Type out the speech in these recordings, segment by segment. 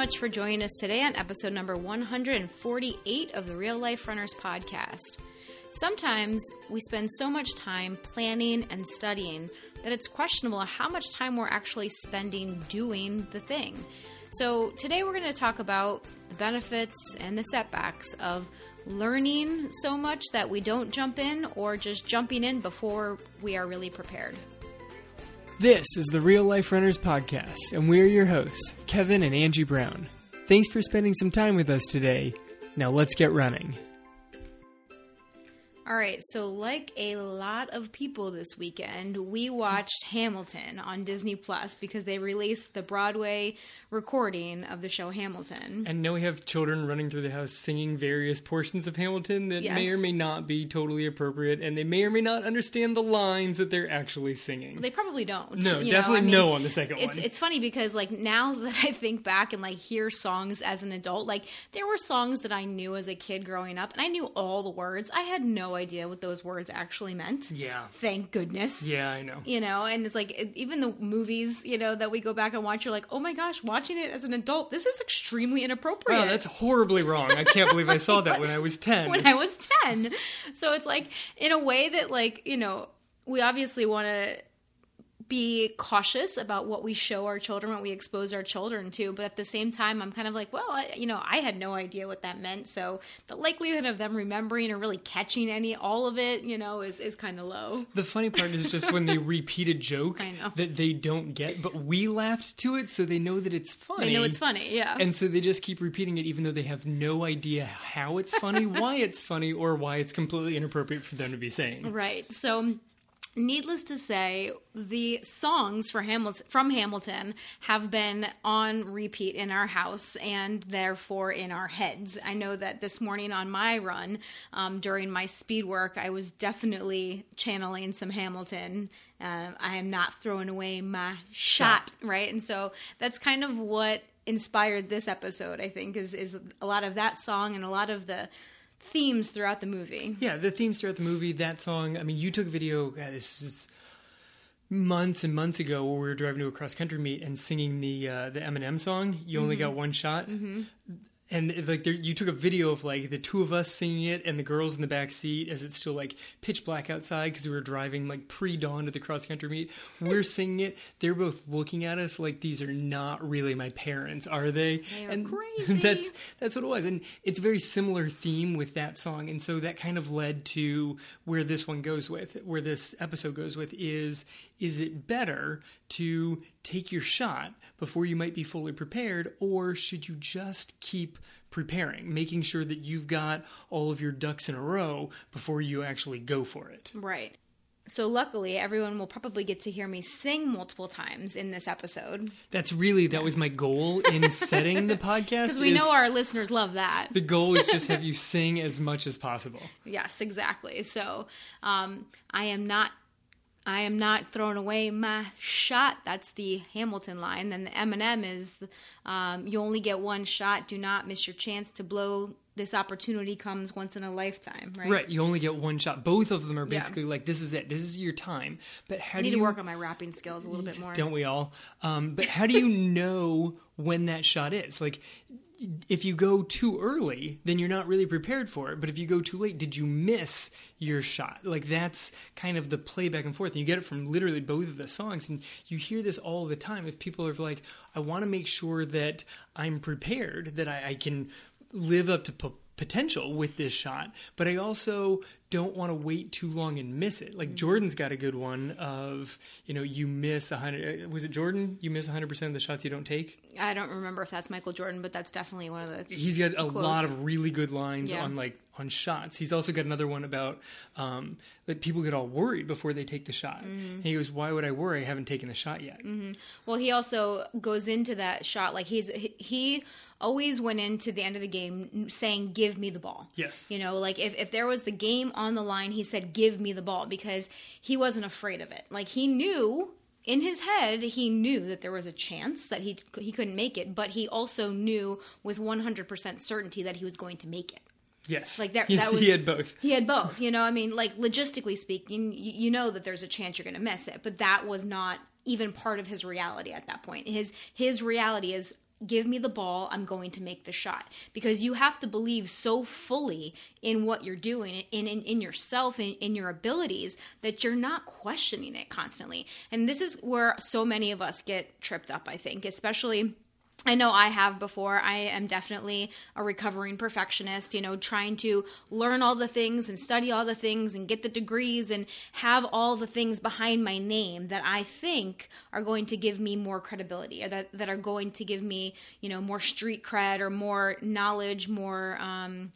much for joining us today on episode number 148 of the Real Life Runners podcast. Sometimes we spend so much time planning and studying that it's questionable how much time we're actually spending doing the thing. So, today we're going to talk about the benefits and the setbacks of learning so much that we don't jump in or just jumping in before we are really prepared. This is the Real Life Runners Podcast, and we're your hosts, Kevin and Angie Brown. Thanks for spending some time with us today. Now let's get running. All right, so like a lot of people this weekend, we watched Hamilton on Disney Plus because they released the Broadway recording of the show Hamilton. And now we have children running through the house singing various portions of Hamilton that yes. may or may not be totally appropriate, and they may or may not understand the lines that they're actually singing. They probably don't. No, definitely I mean, no on the second it's, one. It's funny because like now that I think back and like hear songs as an adult, like there were songs that I knew as a kid growing up, and I knew all the words. I had no idea what those words actually meant. Yeah. Thank goodness. Yeah, I know. You know, and it's like it, even the movies, you know, that we go back and watch, you're like, oh my gosh, watching it as an adult, this is extremely inappropriate. Wow, that's horribly wrong. I can't believe I saw that when I was 10. When I was 10. So it's like, in a way that, like, you know, we obviously want to be cautious about what we show our children, what we expose our children to. But at the same time, I'm kind of like, well, I, you know, I had no idea what that meant. So the likelihood of them remembering or really catching any, all of it, you know, is, is kind of low. The funny part is just when they repeat a joke that they don't get, but we laughed to it, so they know that it's funny. They know it's funny, yeah. And so they just keep repeating it, even though they have no idea how it's funny, why it's funny, or why it's completely inappropriate for them to be saying. Right. So Needless to say, the songs for Hamilton from Hamilton have been on repeat in our house and therefore in our heads. I know that this morning on my run, um, during my speed work, I was definitely channeling some Hamilton. Uh, I am not throwing away my shot, shot, right? And so that's kind of what inspired this episode. I think is is a lot of that song and a lot of the themes throughout the movie. Yeah, the themes throughout the movie. That song. I mean, you took a video. God, this is months and months ago where we were driving to a cross country meet and singing the uh, the Eminem song. You only mm-hmm. got one shot. Mm-hmm and like there, you took a video of like the two of us singing it and the girls in the back seat as it's still like pitch black outside because we were driving like pre-dawn to the cross country meet. We're singing it. They're both looking at us like these are not really my parents are they, they are and crazy. that's that's what it was. And it's a very similar theme with that song. And so that kind of led to where this one goes with where this episode goes with is is it better to take your shot before you might be fully prepared, or should you just keep preparing, making sure that you've got all of your ducks in a row before you actually go for it? Right. So luckily, everyone will probably get to hear me sing multiple times in this episode. That's really that was my goal in setting the podcast. Because we know our listeners love that. The goal is just have you sing as much as possible. Yes, exactly. So um, I am not I am not throwing away my shot. That's the Hamilton line. Then the Eminem is, um, you only get one shot. Do not miss your chance to blow. This opportunity comes once in a lifetime, right? Right. You only get one shot. Both of them are basically yeah. like, this is it. This is your time. But how I do need you to work on my rapping skills a little bit more? Don't we all? Um, but how do you know when that shot is? Like, if you go too early, then you're not really prepared for it. But if you go too late, did you miss your shot? Like that's kind of the play back and forth. And you get it from literally both of the songs. And you hear this all the time. If people are like, I want to make sure that I'm prepared, that I, I can live up to potential with this shot, but I also don't want to wait too long and miss it. Like mm-hmm. Jordan's got a good one of, you know, you miss a hundred. Uh, was it Jordan? You miss hundred percent of the shots you don't take. I don't remember if that's Michael Jordan, but that's definitely one of the. He's got a quotes. lot of really good lines yeah. on like on shots. He's also got another one about um, that people get all worried before they take the shot. Mm-hmm. And he goes, "Why would I worry? I haven't taken the shot yet." Mm-hmm. Well, he also goes into that shot like he's he always went into the end of the game saying, "Give me the ball." Yes. You know, like if if there was the game on the line, he said, "Give me the ball," because he wasn't afraid of it. Like he knew in his head he knew that there was a chance that he he couldn't make it, but he also knew with 100% certainty that he was going to make it. Yes, like that. Yes, that was, he had both. He had both. You know, I mean, like logistically speaking, you, you know that there's a chance you're going to miss it, but that was not even part of his reality at that point. His his reality is give me the ball i'm going to make the shot. Because you have to believe so fully in what you're doing in in, in yourself in, in your abilities that you're not questioning it constantly. And this is where so many of us get tripped up i think especially I know I have before. I am definitely a recovering perfectionist, you know, trying to learn all the things and study all the things and get the degrees and have all the things behind my name that I think are going to give me more credibility or that, that are going to give me, you know, more street cred or more knowledge, more, um,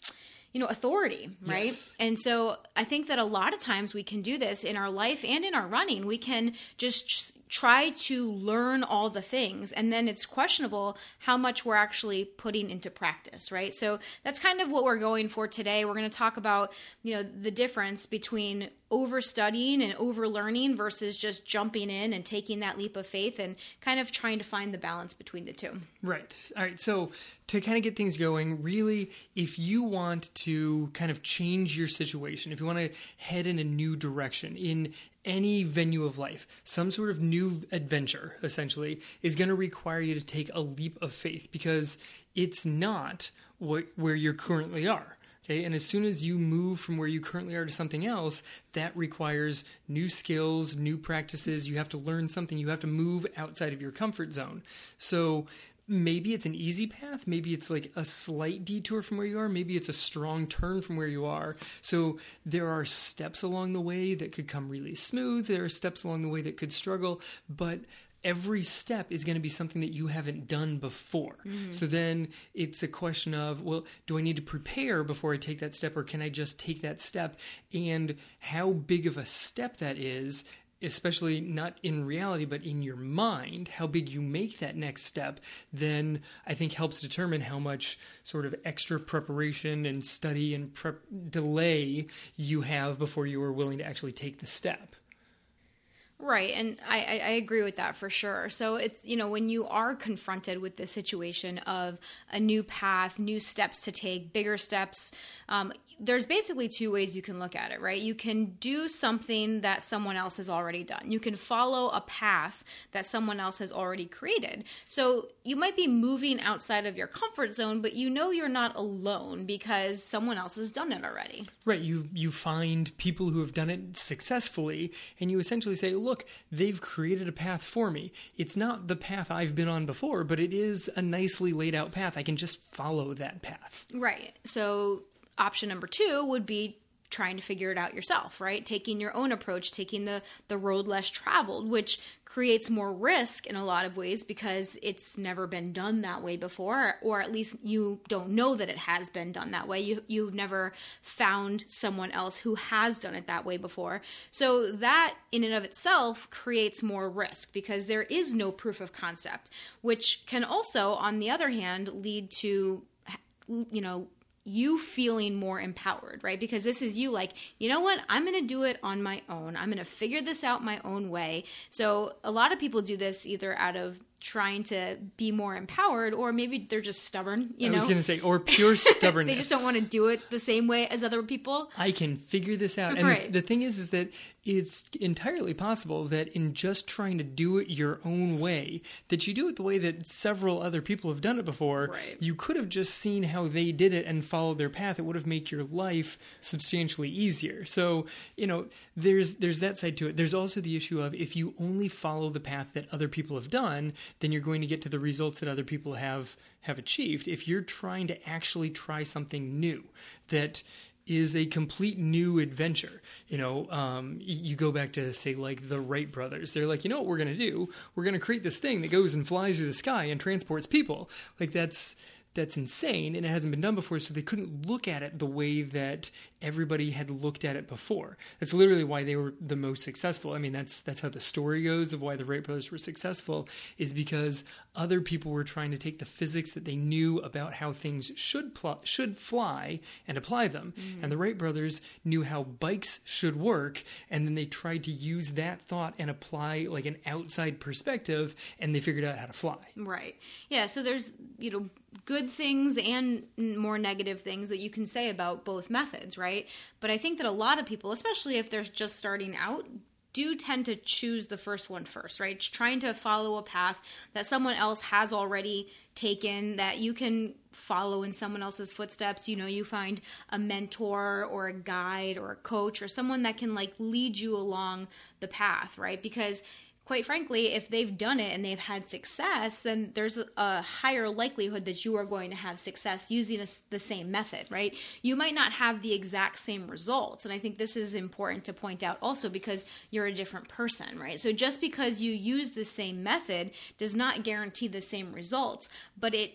you know authority right yes. and so i think that a lot of times we can do this in our life and in our running we can just try to learn all the things and then it's questionable how much we're actually putting into practice right? So that's kind of what we're going for today. We're going to talk about you know the difference between over studying and over learning versus just jumping in and taking that leap of faith and kind of trying to find the balance between the two. Right. All right so to kind of get things going really if you want to kind of change your situation if you want to head in a new direction in any venue of life, some sort of new adventure, essentially, is going to require you to take a leap of faith because it's not what, where you currently are. Okay, and as soon as you move from where you currently are to something else, that requires new skills, new practices. You have to learn something. You have to move outside of your comfort zone. So maybe it's an easy path maybe it's like a slight detour from where you are maybe it's a strong turn from where you are so there are steps along the way that could come really smooth there are steps along the way that could struggle but every step is going to be something that you haven't done before. Mm-hmm. So then it's a question of, well, do I need to prepare before I take that step or can I just take that step? And how big of a step that is especially not in reality but in your mind how big you make that next step then i think helps determine how much sort of extra preparation and study and prep delay you have before you are willing to actually take the step Right, and I, I agree with that for sure. So it's you know when you are confronted with the situation of a new path, new steps to take, bigger steps, um, there's basically two ways you can look at it, right? You can do something that someone else has already done. You can follow a path that someone else has already created. So you might be moving outside of your comfort zone, but you know you're not alone because someone else has done it already. Right. You you find people who have done it successfully and you essentially say, "Look, they've created a path for me. It's not the path I've been on before, but it is a nicely laid out path. I can just follow that path." Right. So option number two would be trying to figure it out yourself right? Taking your own approach taking the the road less traveled which creates more risk in a lot of ways because it's never been done that way before or at least you don't know that it has been done that way. You you've never found someone else who has done it that way before. So that in and of itself creates more risk because there is no proof of concept which can also on the other hand lead to you know you feeling more empowered, right? Because this is you like, you know what? I'm going to do it on my own. I'm going to figure this out my own way. So a lot of people do this either out of trying to be more empowered or maybe they're just stubborn you know i was going to say or pure stubbornness. They just don't want to do it the same way as other people. I can figure this out. And right. the, the, thing is is that it's entirely possible that in just trying to do it your own way that you do it the way that several other people have done it before. Right. you could have just seen how they did it and followed their path. It would have made your life substantially easier. So you know there's there's that side to it. There's also the issue of if you only follow the path that other people have done then you're going to get to the results that other people have have achieved. If you're trying to actually try something new that is a complete new adventure. You know, um, you go back to say like the Wright brothers. They're like, you know what we're going to do? We're going to create this thing that goes and flies through the sky and transports people. Like that's that's insane and it hasn't been done before so they couldn't look at it the way that everybody had looked at it before. That's literally why they were the most successful. I mean that's that's how the story goes of why the wright brothers were successful is because other people were trying to take the physics that they knew about how things should pl- should fly and apply them. Mm. and the wright brothers knew how bikes should work and then they tried to use that thought and apply like an outside perspective and they figured out how to fly. Right. Yeah so there's you know good things and more negative things that you can say about both methods, right? But I think that a lot of people, especially if they're just starting out, do tend to choose the first one first, right? Trying to follow a path that someone else has already taken that you can follow in someone else's footsteps. You know, you find a mentor or a guide or a coach or someone that can like lead you along the path, right? Because quite frankly, if they've done it and they've had success, then there's a, higher likelihood that you are going to have success using a, the same method, right? You might not have the exact same results. And I think this is important to point out also because you're a different person, right? So just because you use the same method does not guarantee the same results, but it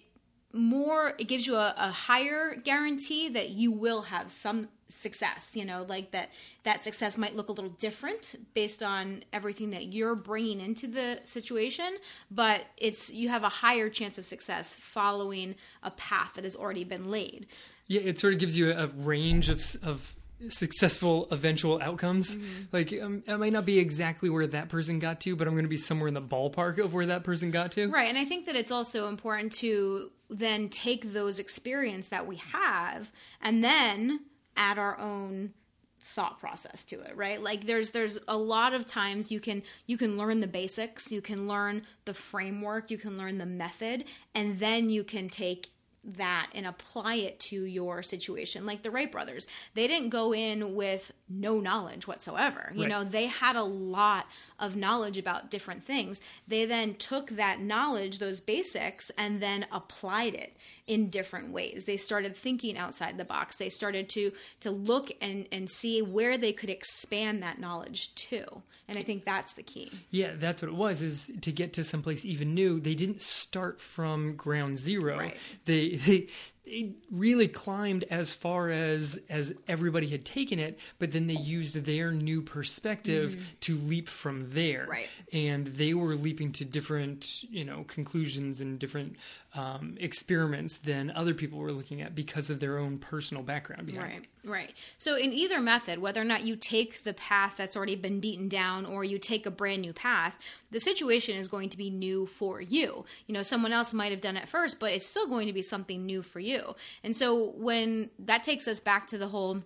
more it gives you a, a higher guarantee that you will have some success you know like that that success might look a little different based on everything that you're bringing into the situation but it's you have a higher chance of success following a path that has already been laid yeah it sort of gives you a range of of successful eventual outcomes. Mm-hmm. Like um, it might not be exactly where that person got to, but I'm going to be somewhere in the ballpark of where that person got to. Right, and I think that it's also important to then take those experience that we have and then add our own thought process to it right? Like there's there's a lot of times you can you can learn the basics you can learn the framework you can learn the method and then you can take that and apply it to your situation. Like the Wright brothers, they didn't go in with no knowledge whatsoever. You right. know, they had a lot of knowledge about different things. They then took that knowledge, those basics, and then applied it in different ways. They started thinking outside the box. They started to to look and and see where they could expand that knowledge to. And I think that's the key. Yeah, that's what it was is to get to someplace even new. They didn't start from ground zero. Right. They they they really climbed as far as as everybody had taken it but then they used their new perspective mm-hmm. to leap from there. Right. And they were leaping to different you know conclusions and different um, experiments than other people were looking at because of their own personal background behind right it. right. So in either method whether or not you take the path that's already been beaten down or you take a brand new path the situation is going to be new for you. You know someone else might have done it first but it's still going to be something new for you and so when that takes us back to the whole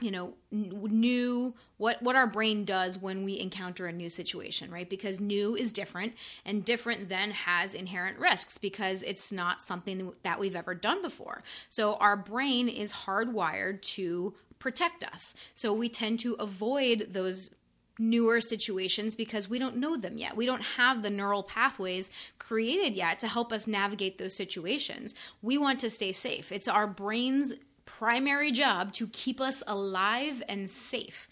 you know new what what our brain does when we encounter a new situation right? Because new is different and different then has inherent risks because it's not something that we've ever done before. So our brain is hardwired to protect us. So we tend to avoid those newer situations because we don't know them yet. We don't have the neural pathways created yet to help us navigate those situations. We want to stay safe. It's our brain's primary job to keep us alive and safe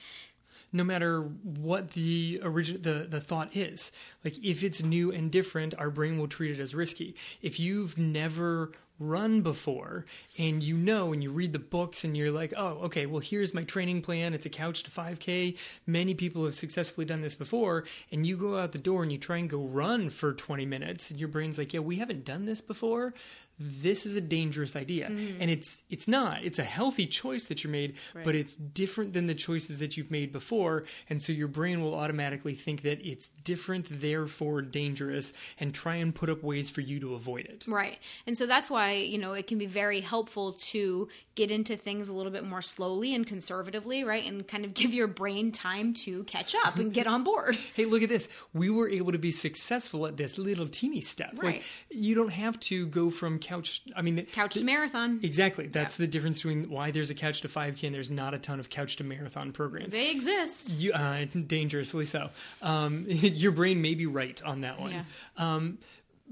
no matter what the origin the, the thought is like if it's new and different our brain will treat it as risky. If you've never run before and you know and you read the books and you're like oh okay well here's my training plan. It's a couch to 5k many people have successfully done this before and you go out the door and you try and go run for 20 minutes and your brain's like yeah we haven't done this before. This is a dangerous idea. Mm-hmm. and it's it's not. It's a healthy choice that you made right. but it's different than the choices that you've made before and so your brain will automatically think that it's different therefore dangerous and try and put up ways for you to avoid it right and so that's why you know it can be very helpful to get into things a little bit more slowly and conservatively right and kind of give your brain time to catch up and get on board hey look at this we were able to be successful at this little teeny step right. like you don't have to go from couch. I mean, couch to marathon. Exactly. That's yeah. the difference between why there's a couch to 5K and there's not a ton of couch to marathon programs. They exist. You, uh, dangerously so. Um, your brain may be right on that one. Yeah. Um,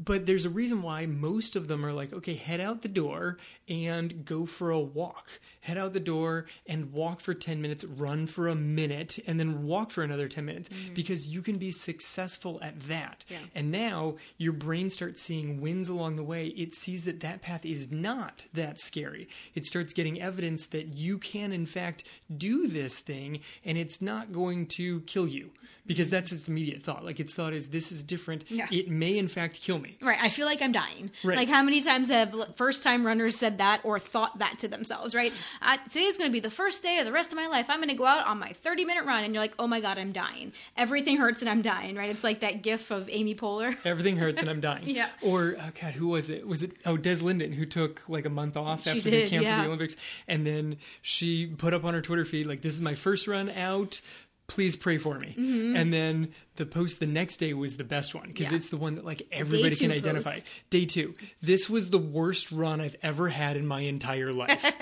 but there's a reason why most of them are like, okay, head out the door and go for a walk. Head out the door and walk for 10 minutes, run for a minute, and then walk for another 10 minutes mm-hmm. because you can be successful at that. Yeah. And now your brain starts seeing wins along the way. It sees that that path is not that scary. It starts getting evidence that you can, in fact, do this thing and it's not going to kill you because that's its immediate thought. Like its thought is, this is different. Yeah. It may, in fact, kill me. Right. I feel like I'm dying. Right. Like how many times have first time runners said that or thought that to themselves, right? Uh, today's going to be the first day of the rest of my life. I'm going to go out on my 30 minute run and you're like, oh my God, I'm dying. Everything hurts and I'm dying, right? It's like that gif of Amy Poehler. Everything hurts and I'm dying. yeah. Or, oh God, who was it? Was it, oh, Des Linden, who took like a month off she after did, they canceled yeah. the Olympics. And then she put up on her Twitter feed, like, this is my first run out please pray for me. Mm-hmm. And then the post the next day was the best one because Yeah. it's the one that like everybody can two identify. post. Day two. This was the worst run I've ever had in my entire life.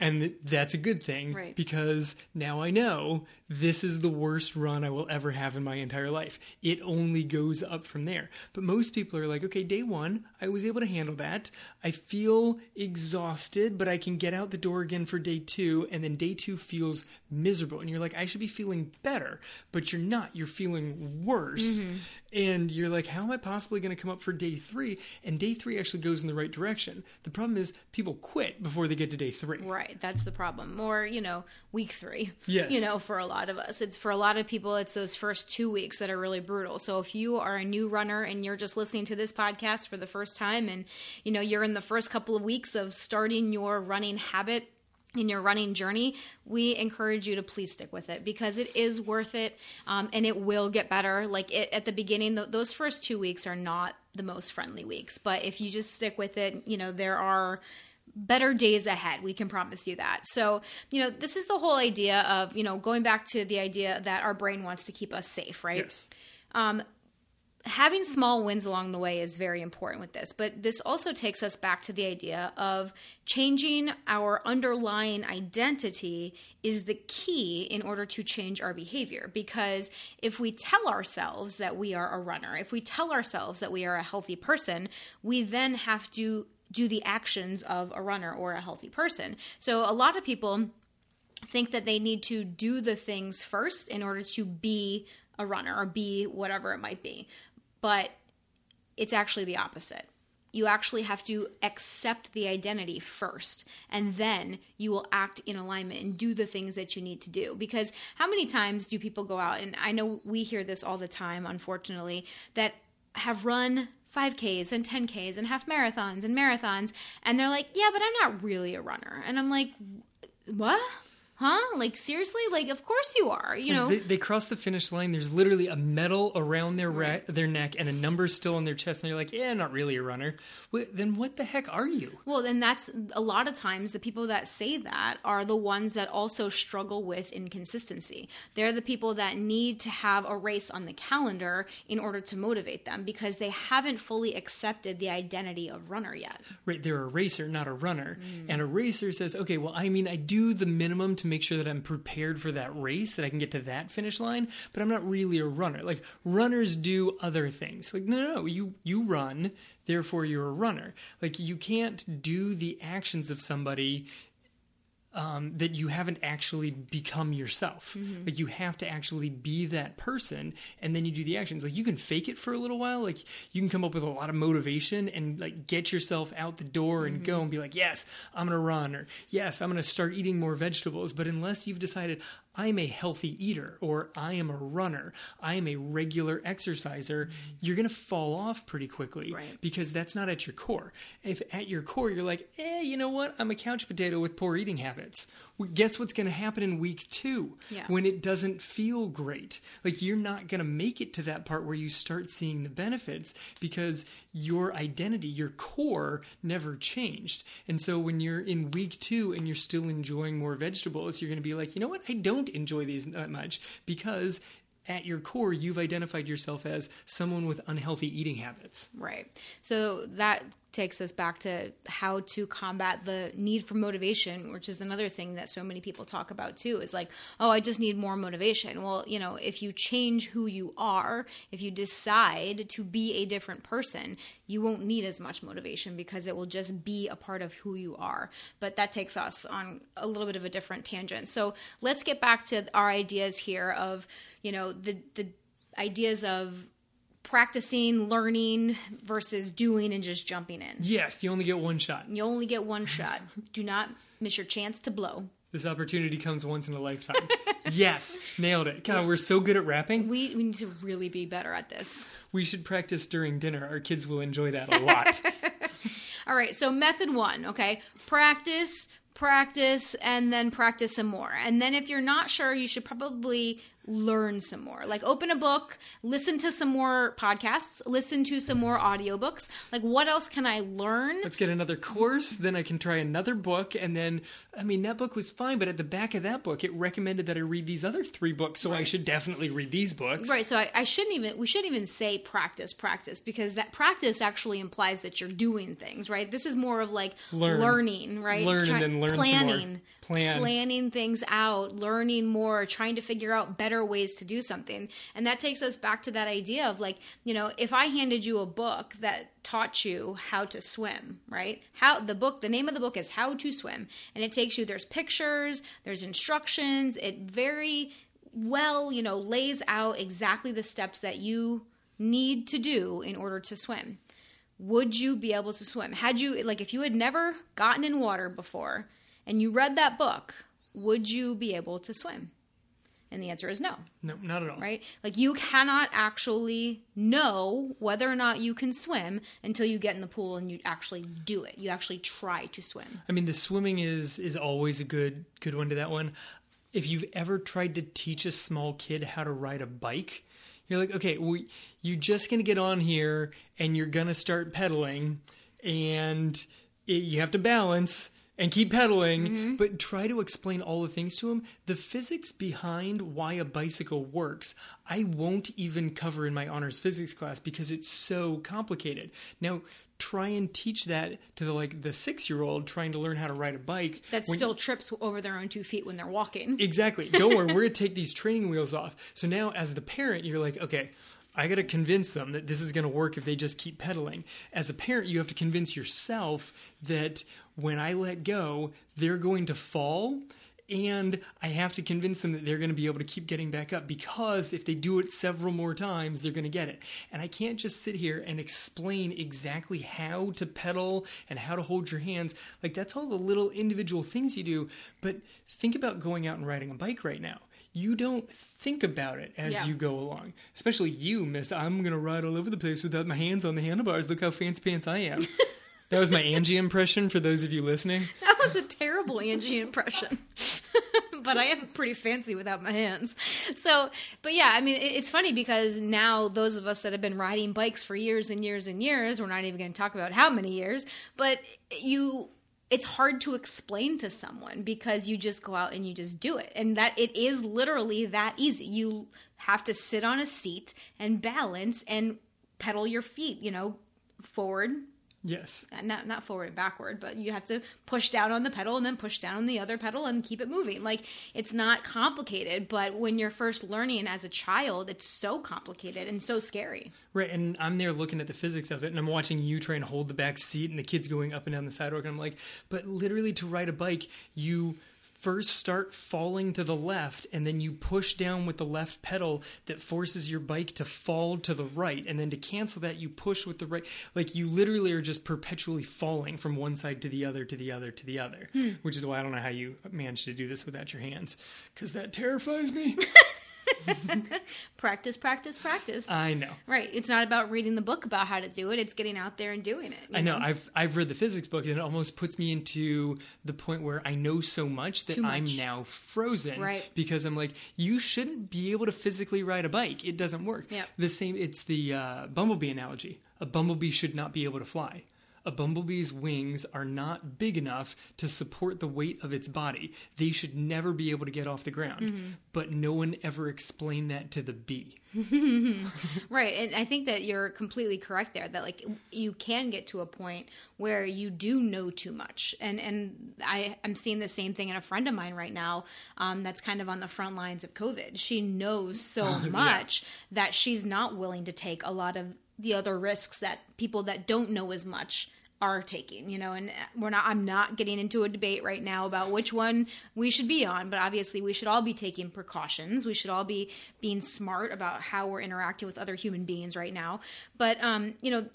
and that's a good thing Right. because now I know this is the worst run I will ever have in my entire life. It only goes up from there. But most people are like, okay, day one, I was able to handle that. I feel exhausted, but I can get out the door again for day two. And then day two feels miserable. And you're like, I should be feeling better, but you're not. You're feeling worse. Mm-hmm. And you're like, how am I possibly going to come up for day three? And day three actually goes in the right direction. The problem is people quit before they get to day three. Right, that's the problem. Or, you know, week three. Yes. You know, for a lot of us. It's for a lot of people, it's those first two weeks that are really brutal. So if you are a new runner and you're just listening to this podcast for the first time and, you know, you're in the first couple of weeks of starting your running habit, in your running journey, we encourage you to please stick with it because it is worth it um, and it will get better. Like it, at the beginning, th- those first two weeks are not the most friendly weeks, but if you just stick with it, you know, there are better days ahead. We can promise you that. So, you know, this is the whole idea of, you know, going back to the idea that our brain wants to keep us safe, right? Yes. Um, having small wins along the way is very important with this, but this also takes us back to the idea of changing our underlying identity is the key in order to change our behavior. Because if we tell ourselves that we are a runner, if we tell ourselves that we are a healthy person, we then have to do the actions of a runner or a healthy person. So a lot of people think that they need to do the things first in order to be a runner or be whatever it might be. But it's actually the opposite. You actually have to accept the identity first, and then you will act in alignment and do the things that you need to do. Because how many times do people go out, and I know we hear this all the time, unfortunately, that have run 5Ks and 10Ks and half marathons and marathons, and they're like, yeah, but I'm not really a runner. And I'm like, what? Huh? Like, seriously? Like, of course you are. You know, they, they cross the finish line. There's literally a medal around their ra- their neck and a number still on their chest, and they're like, "Yeah, not really a runner." Well, then what the heck are you? Well, and that's a lot of times the people that say that are the ones that also struggle with inconsistency. They're the people that need to have a race on the calendar in order to motivate them because they haven't fully accepted the identity of runner yet. Right, they're a racer, not a runner. Mm. And a racer says, "Okay, well, I mean, I do the minimum to make sure that I'm prepared for that race, that I can get to that finish line, but I'm not really a runner. Like runners do other things. Like no, no, no, you you run, therefore you're a runner. Like you can't do the actions of somebody um, that you haven't actually become yourself. Like you have to actually be that person, and then you do the actions. Like you can fake it for a little while. Like you can come up with a lot of motivation and like get yourself out the door and go and be like, yes, I'm gonna run, or yes, I'm gonna start eating more vegetables. But unless you've decided I'm a healthy eater, or I am a runner, I am a regular exerciser, you're gonna fall off pretty quickly Right. because that's not at your core. If at your core you're like, eh, you know what? I'm a couch potato with poor eating habits. Guess what's going to happen in week two Yeah. when it doesn't feel great? Like you're not going to make it to that part where you start seeing the benefits because your identity, your core never changed. And so when you're in week two and you're still enjoying more vegetables, you're going to be like, you know what? I don't enjoy these that much because at your core, you've identified yourself as someone with unhealthy eating habits. Right. So that takes us back to how to combat the need for motivation, which is another thing that so many people talk about too. Is like, oh, I just need more motivation. Well, you know, if you change who you are, if you decide to be a different person, you won't need as much motivation because it will just be a part of who you are. But that takes us on a little bit of a different tangent. So let's get back to our ideas here of, you know, the the ideas of practicing, learning versus doing and just jumping in. Yes, you only get one shot. You only get one shot. Do not miss your chance to blow. This opportunity comes once in a lifetime. yes, nailed it. God, we're so good at rapping. We, we need to really be better at this. We should practice during dinner. Our kids will enjoy that a lot. All right, so method one, okay? Practice, practice, and then practice some more. And then if you're not sure, you should probably learn some more. Like open a book, listen to some more podcasts, listen to some more audiobooks. Like what else can I learn? Let's get another course, then I can try another book and then I mean that book was fine, but at the back of that book it recommended that I read these other three books, so I should definitely read these books. Right, so I, I shouldn't even we shouldn't even say practice, practice because that practice actually implies that you're doing things, right? This is more of like Learn. learning, right? Learn and Try- then learn planning, Plan. planning things out, learning more, trying to figure out better ways to do something, and that takes us back to that idea of like, you know, if I handed you a book that taught you how to swim, right? How the book, the name of the book is How to Swim, and it takes you. There's pictures, there's instructions. It very well, you know, lays out exactly the steps that you need to do in order to swim. Would you be able to swim? Had you, like, if you had never gotten in water before and you read that book, would you be able to swim? And the answer is no, No, not at all. right? Like, you cannot actually know whether or not you can swim until you get in the pool and you actually do it. You actually try to swim. I mean, the swimming is is always a good good one to that one. If you've ever tried to teach a small kid how to ride a bike, you're like, okay, well, you're just gonna get on here and you're gonna start pedaling, and it, you have to balance and keep pedaling, mm-hmm. but try to explain all the things to him. The physics behind why a bicycle works, I won't even cover in my honors physics class because it's so complicated. Now, try and teach that to the like the six year old trying to learn how to ride a bike That when- still trips over their own two feet when they're walking. Exactly. Don't worry, we're gonna take these training wheels off. So now, as the parent, you're like, okay, I gotta convince them that this is gonna work if they just keep pedaling. As a parent, you have to convince yourself that when I let go, they're going to fall. And I have to convince them that they're going to be able to keep getting back up because if they do it several more times, they're going to get it. And I can't just sit here and explain exactly how to pedal and how to hold your hands. Like, that's all the little individual things you do. But think about going out and riding a bike right now. You don't think about it as Yeah. you go along. Especially you, miss. I'm going to ride all over the place without my hands on the handlebars. Look how fancy pants I am. that was my Angie impression for those of you listening. That was a terrible Angie impression. but I am pretty fancy without my hands. So, but yeah, I mean, it's funny because now those of us that have been riding bikes for years and years and years, we're not even going to talk about how many years, but you it's hard to explain to someone because you just go out and you just do it. And that it is literally that easy. You have to sit on a seat and balance and pedal your feet, you know, forward Yes. Uh, not not forward and backward, but you have to push down on the pedal and then push down on the other pedal and keep it moving. Like it's not complicated, but when you're first learning as a child, it's so complicated and so scary. Right, and I'm there looking at the physics of it, and I'm watching you try and hold the back seat, and the kids going up and down the sidewalk, and I'm like, but literally to ride a bike, you first start falling to the left, and then you push down with the left pedal that forces your bike to fall to the right, and then to cancel that, you push with the right. Like you literally are just perpetually falling from one side to the other, to the other, to the other, hmm. which is why I don't know how you manage to do this without your hands, because that terrifies me. Practice, practice, practice. I know. right. It's not about reading the book about how to do it. It's getting out there and doing it. I know. I've I've read the physics book, and it almost puts me into the point where I know so much that Too I'm now frozen. Right. Because I'm like, you shouldn't be able to physically ride a bike. It doesn't work. Yeah. The same. It's the uh, bumblebee analogy. A bumblebee should not be able to fly. A bumblebee's wings are not big enough to support the weight of its body. They should never be able to get off the ground. Mm-hmm. But no one ever explained that to the bee. Right. And I think that you're completely correct there that like you can get to a point where you do know too much. And and I I'm seeing the same thing in a friend of mine right now um, that's kind of on the front lines of COVID. She knows so much that she's not willing to take a lot of the other risks that people that don't know as much are taking, you know, and we're not I'm not getting into a debate right now about which one we should be on, but obviously we should all be taking precautions. We should all be being smart about how we're interacting with other human beings right now. But um, you know,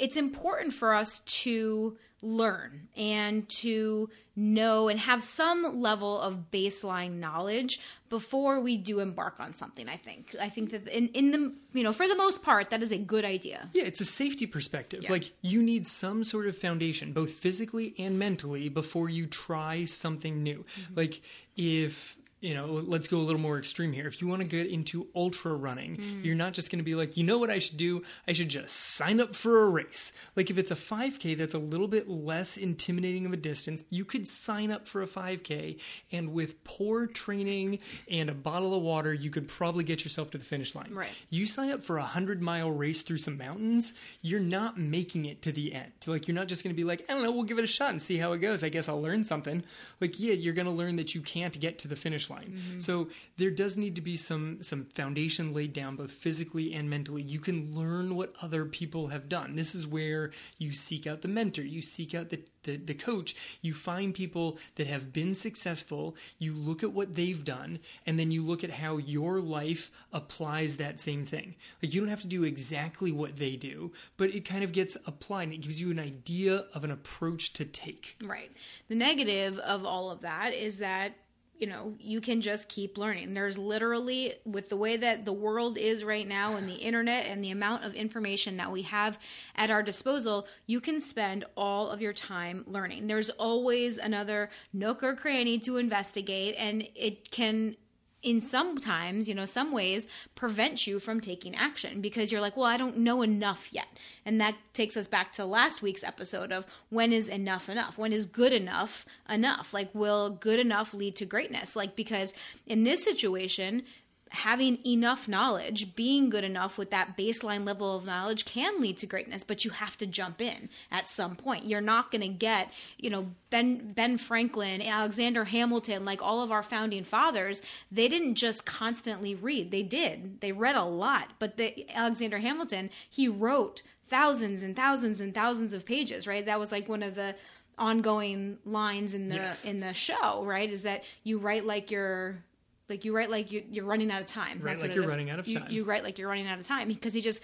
it's important for us to learn and to know and have some level of baseline knowledge before we do embark on something i think i think that in, in the you know for the most part that is a good idea Yeah, it's a safety perspective. Like you need some sort of foundation, both physically and mentally, before you try something new. Mm-hmm. Like if you know, let's go a little more extreme here. If you want to get into ultra running, Mm. you're not just going to be like, you know what I should do? I should just sign up for a race. Like if it's a 5K that's a little bit less intimidating of a distance, you could sign up for a 5K and with poor training and a bottle of water, you could probably get yourself to the finish line. Right. You sign up for a 100 mile race through some mountains, you're not making it to the end. Like you're not just going to be like, I don't know, we'll give it a shot and see how it goes. I guess I'll learn something. Like yeah, you're going to learn that you can't get to the finish line. Mm-hmm. So there does need to be some some foundation laid down both physically and mentally. You can learn what other people have done. This is where you seek out the mentor, you seek out the the, the coach, you find people that have been successful, you look at what they've done, and then you look at how your life applies that same thing. Like you don't have to do exactly what they do, but it kind of gets applied and it gives you an idea of an approach to take. Right. The negative of all of that is that you know you can just keep learning. There's literally with the way that the world is right now and the internet and the amount of information that we have at our disposal you can spend all of your time learning. There's always another nook or cranny to investigate and it can in sometimes, you know, some ways prevent you from taking action because you're like, well, I don't know enough yet. And that takes us back to last week's episode of when is enough enough? When is good enough enough? Like, will good enough lead to greatness? Like, because in this situation, having enough knowledge, being good enough with that baseline level of knowledge can lead to greatness, but you have to jump in at some point. You're not going to get, you know, Ben Ben Franklin, Alexander Hamilton, like all of our founding fathers, they didn't just constantly read. They did. They read a lot, but the Alexander Hamilton, he wrote thousands and thousands and thousands of pages, right? That was like one of the ongoing lines in the Yes. in the show, right? Is that you write like you're like you write like you, you're running out of time. Write That's like you're running out of time. You, write like you're running out of time because he just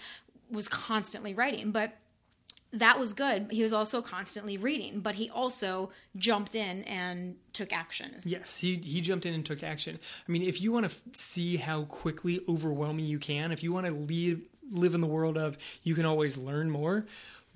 was constantly writing. But that was good. He was also constantly reading, but he also jumped in and took action. Yes, he he jumped in and took action. I mean, if you want to f- see how quickly overwhelming you can, if you want to live live in the world of you can always learn more,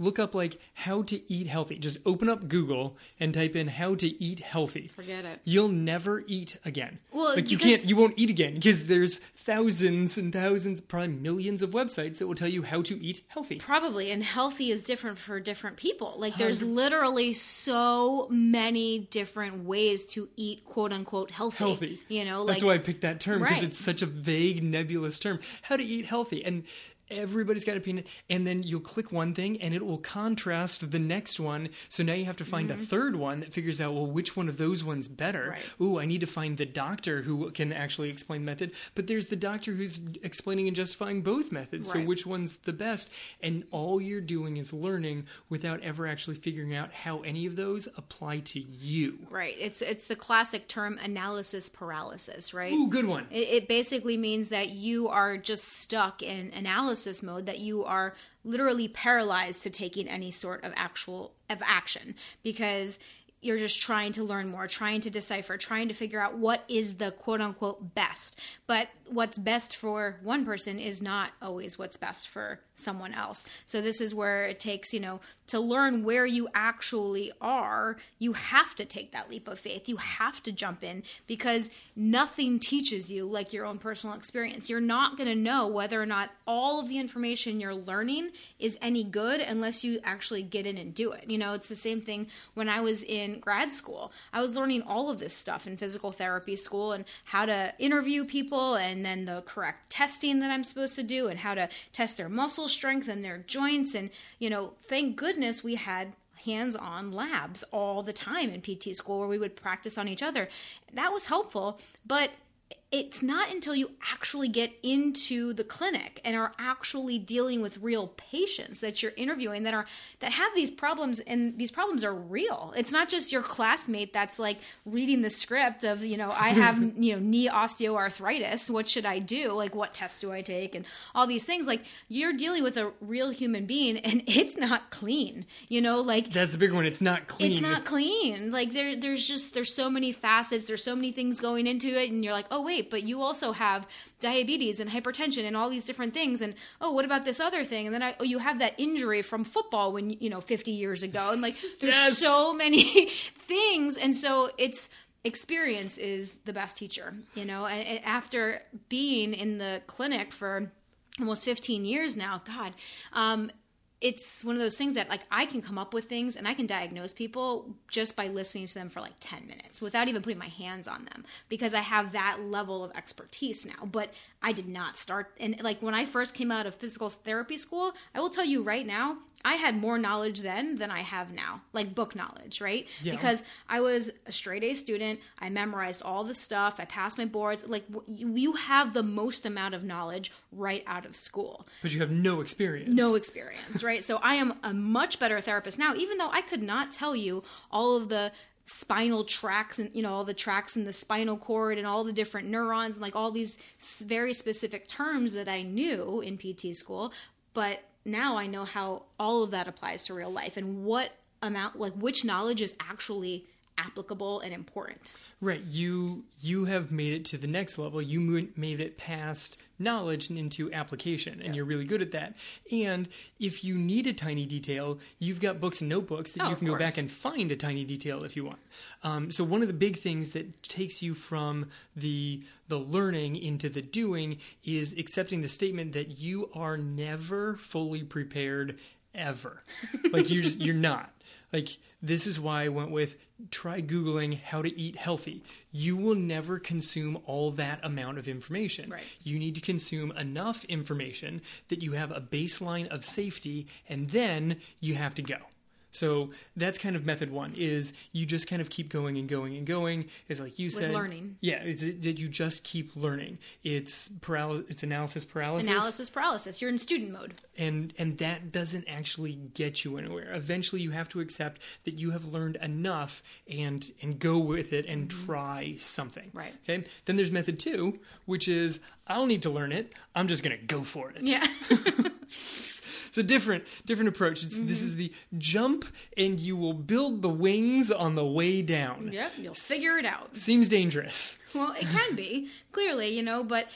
look up like how to eat healthy. Just open up Google and type in how to eat healthy. Forget it. You'll never eat again. Well, like you can't, you won't eat again because there's thousands and thousands, probably millions of websites that will tell you how to eat healthy. Probably, and healthy is different for different people. Like, there's literally so many different ways to eat "quote unquote" healthy. Healthy. you know, like That's why I picked that term because Right. it's such a vague, nebulous term. How to eat healthy. And everybody's got opinion. And then you'll click one thing and it will contrast the next one. So now you have to find a third one that figures out, well, which one of those ones better? Mm-hmm. Right. Ooh, I need to find the doctor who can actually explain method. But there's the doctor who's explaining and justifying both methods. So which one's the best? And all you're doing is learning without ever actually figuring out how any of those apply to you. right. It's it's the classic term analysis paralysis, right? Ooh, good one. It, it basically means that you are just stuck in analysis mode, that you are literally paralyzed to taking any sort of actual of action because you're just trying to learn more, trying to decipher, trying to figure out what is the quote unquote best. But what's best for one person is not always what's best for someone else. So this is where it takes, you know, to learn where you actually are, you have to take that leap of faith. You have to jump in because nothing teaches you like your own personal experience. You're not going to know whether or not all of the information you're learning is any good unless you actually get in and do it. You know, it's the same thing when I was in grad school. I was learning all of this stuff in physical therapy school and how to interview people and then the correct testing that I'm supposed to do and how to test their muscle strength and their joints and you know, thank goodness we had hands-on labs all the time in PT school where we would practice on each other. That was helpful, but it's not until you actually get into the clinic and are actually dealing with real patients that you're interviewing that are that have these problems and these problems are real. It's not just your classmate that's like reading the script of, you know, I have, you know, knee osteoarthritis, what should I do? Like what tests do I take and all these things like you're dealing with a real human being and it's not clean. You know, like That's the big one. It's not clean. it's not clean. Like there, there's just there's so many facets. There's so many things going into it, and you're like, oh wait, but you also have diabetes and hypertension and all these different things. And oh, what about this other thing? And then I, oh, you have that injury from football when you know 50 years ago, and like there's Yes. so many things, and so it's experience is the best teacher, you know. And, and after being in the clinic for almost 15 years now, God, um, it's one of those things that like I can come up with things and I can diagnose people just by listening to them for like 10 minutes without even putting my hands on them because I have that level of expertise now. But I did not start and like when I first came out of physical therapy school, I will tell you right now, I had more knowledge then than I have now, like book knowledge, right? Yeah. Because I was a straight A student. I memorized all the stuff. I passed my boards. Like you, you have the most amount of knowledge right out of school But you have no experience. no experience, right? So I am a much better therapist now, even though I could not tell you all of the spinal tracks and you know all the tracks in the spinal cord and all the different neurons and like all these very specific terms that I knew in PT school, but now I know how all of that applies to real life and what amount like which knowledge is actually applicable and important. Right. You you have made it to the next level. You made it past knowledge and into application, and you're really good at that. And if you need a tiny detail, you've got books and notebooks that Oh, you can go back and find a tiny detail if you want. Um, so one of the big things that takes you from the the learning into the doing is accepting the statement that you are never fully prepared ever. like you're just, you're not. Like this is why I went with try googling how to eat healthy. You will never consume all that amount of information. Right. You need to consume enough information that you have a baseline of safety and then you have to go. So that's kind of method one is you just kind of keep going and going and going. Is like you said learning. Yeah, it's that you just keep learning. It's paralysis it's analysis paralysis Analysis paralysis. You're in student mode. and and that doesn't actually get you anywhere eventually you have to accept that you have learned enough and and go with it and try something Mm-hmm. Right. okay then there's method two which is i don't need to learn it i'm just gonna go for it Yeah. it's a different different approach it's, Mm-hmm. this is the jump and you will build the wings on the way down yep. You'll figure it out. seems dangerous Well, it can be clearly, you know, but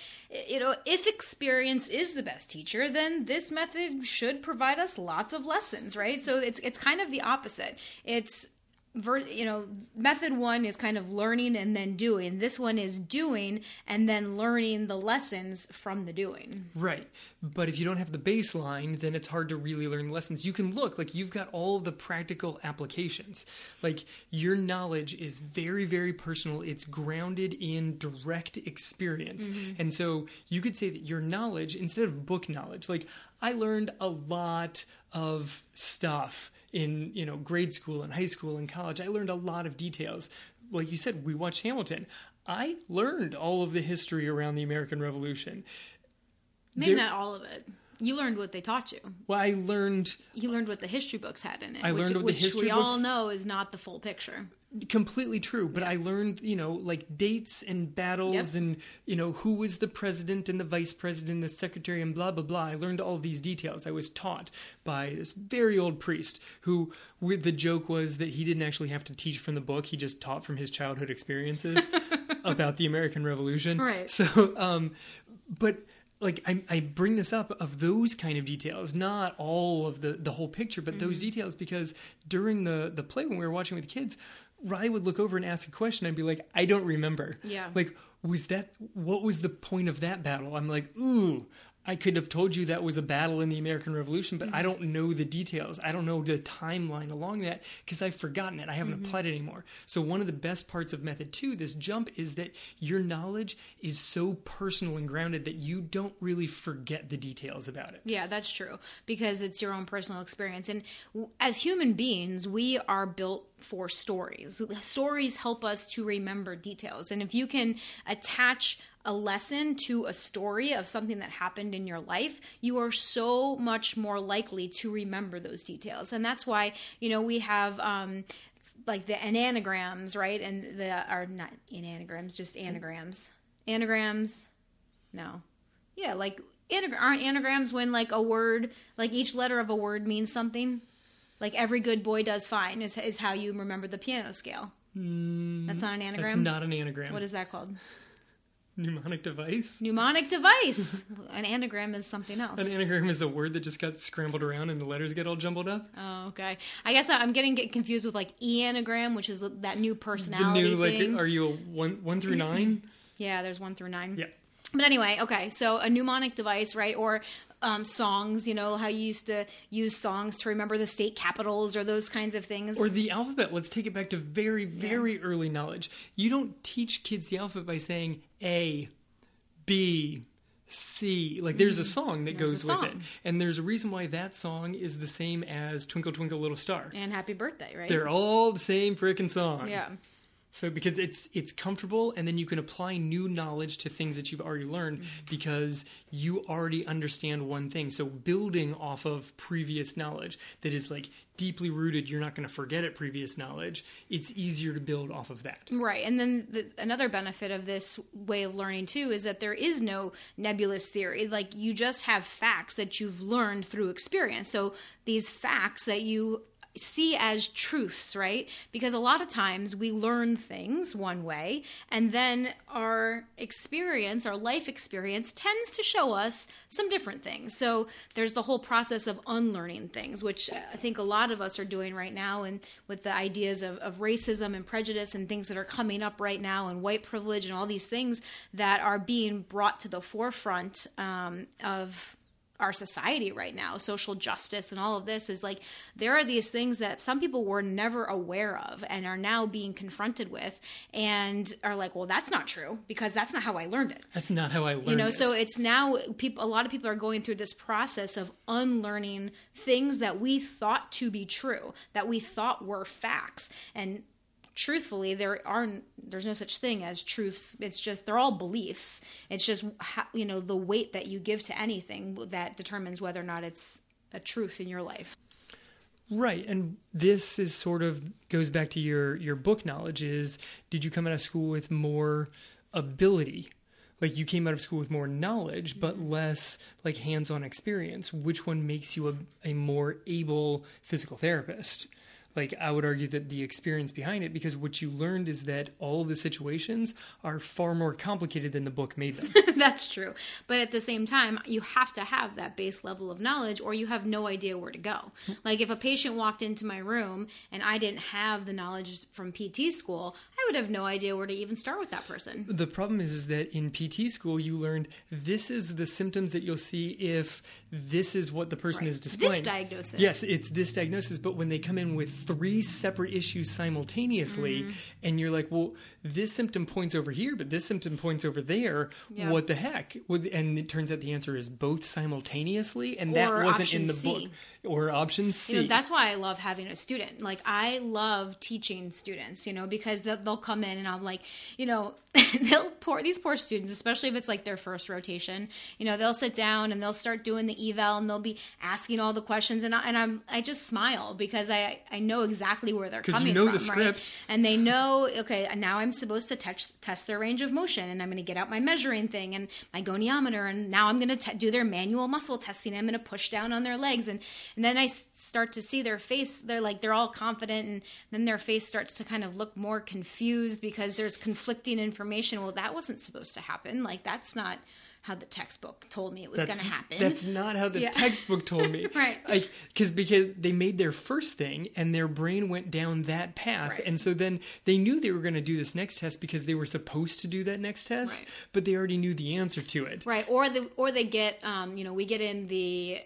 you know, if experience is the best teacher, then this method should provide us lots of lessons, right? So it's it's kind of the opposite. It's you know, method 1 is kind of learning and then doing. This one is doing and then learning the lessons from the doing. Right. But if you don't have the baseline, then it's hard to really learn lessons. You can look like you've got all the practical applications. Like your knowledge is very, very personal. It's grounded in direct experience. Mm-hmm. And so you could say that your knowledge, instead of book knowledge, like I learned a lot of stuff in, you know, grade school and high school and college. I learned a lot of details. Like you said, we watched Hamilton. I learned all of the history around the American Revolution. Maybe There- not all of it. You learned what they taught you. Well, I learned You learned what the history books had in it. I which, learned what the which history we all know is not the full picture. Completely true, but I learned, you know, like dates and battles Yep. and, you know, who was the president and the vice president, and the secretary, and blah, blah, blah. I learned all these details. I was taught by this very old priest who, with the joke was that he didn't actually have to teach from the book, he just taught from his childhood experiences about the American Revolution. Right. So, um, but like I, I bring this up of those kind of details, not all of the the whole picture, but those Mm-hmm. details because during the the play when we were watching with the kids, Rye would look over and ask a question. I'd be like, I don't remember. Yeah. Like, was that what was the point of that battle? I'm like, ooh. I could have told you that was a battle in the American Revolution, but I Mm-hmm. don't know the details. I don't know the timeline along that because I've forgotten it. I haven't Mm-hmm. applied it anymore. So, one of the best parts of Method 2, this jump, is that your knowledge is so personal and grounded that you don't really forget the details about it. Yeah, that's true because it's your own personal experience. And w- as human beings, we are built for stories. Stories help us to remember details. And if you can attach a lesson to a story of something that happened in your life, you are so much more likely to remember those details. And that's why, you know, we have um, like the anagrams, right? And the are not anagrams, just anagrams. Anagrams. No. Yeah, like anag- aren't anagrams when like a word, like each letter of a word means something? Like every good boy does fine is is how you remember the piano scale. That's not an anagram. That's not an anagram. what is that called? Mnemonic device. Mnemonic device. An anagram is something else. An anagram is a word that just got scrambled around and the letters get all jumbled up. Oh, okay. I guess I'm getting get confused with like e anagram, which is that new personality. The new like, are you a one one through nine? yeah, there's one through nine. yeah. But anyway, okay. So a mnemonic device, right? Or um, songs. You know how you used to use songs to remember the state capitals or those kinds of things. Or the alphabet. Let's take it back to very, very early knowledge. You don't teach kids the alphabet by saying A, B, C. Like there's a mm-hmm. song that. There's goes a with it. And there's a reason why that song is the same as Twinkle Twinkle Little Star. and happy birthday, right? They're all the same frickin' song. yeah. So because it's it's comfortable and then you can apply new knowledge to things that you've already learned Mm-hmm. because you already understand one thing. So building off of previous knowledge that is like deeply rooted, you're not going to forget it previous knowledge. It's easier to build off of that. Right. And then the, another benefit of this way of learning too is that there is no nebulous theory. Like you just have facts that you've learned through experience. So these facts that you see as truths, right? Because a lot of times we learn things one way and then our experience, our life experience tends to show us some different things. So there's the whole process of unlearning things, which I think a lot of us are doing right now and with the ideas of, of racism and prejudice and things that are coming up right now and white privilege and all these things that are being brought to the forefront um, of our society right now, social justice and all of this is like there are these things that some people were never aware of and are now being confronted with and are like, well, that's not true because that's not how I learned it. That's not how I learned You know, it. so it's now people. A lot of people are going through this process of unlearning things that we thought to be true, that we thought were facts, and truthfully, there aren't there's no such thing as truths. It's just they're all beliefs. It's just how, you know the weight that you give to anything that determines whether or not it's a truth in your life. Right, and this is sort of goes back to your your book knowledge. Is did you come out of school with more ability? Like you came out of school with more knowledge, but mm-hmm. less like hands-on experience. Which one makes you a, a more able physical therapist? Like I would argue that the experience behind it, because what you learned is that all of the situations are far more complicated than the book made them. That's true. But at the same time, you have to have that base level of knowledge or you have no idea where to go. Like if a patient walked into my room and I didn't have the knowledge from PT school, I would have no idea where to even start with that person. The problem is, is that in PT school, you learned this is the symptoms that you'll see if this is what the person Right. is displaying. This diagnosis. Yes, it's this diagnosis, but when they come in with three separate issues simultaneously, Mm-hmm. and you're like, well, this symptom points over here, but this symptom points over there, what the heck? And it turns out the answer is both simultaneously, and that wasn't in the C. book. Or option C. You know, that's why I love having a student. Like I love teaching students, you know, because they'll, they'll come in and I'm like, you know, they'll poor these poor students, especially if it's like their first rotation. You know, they'll sit down and they'll start doing the eval and they'll be asking all the questions and I, and I'm I just smile because I I know exactly where they're 'Cause you coming know from, the right? And they know, okay, now I'm supposed to test test their range of motion, and I'm going to get out my measuring thing and my goniometer, and now I'm going to do their manual muscle testing. I'm going to push down on their legs, and and then I start to see their face. They're like they're all confident, and then their face starts to kind of look more confused because there's conflicting information. Well, that wasn't supposed to happen. Like that's not how the textbook told me it was going to happen. that's not how the Yeah. textbook told me. Right. Like, cause, because they made their first thing and their brain went down that path. Right. And so then they knew they were going to do this next test because they were supposed to do that next test, Right. but they already knew the answer to it. Right, or the or they get um, you know, we get in the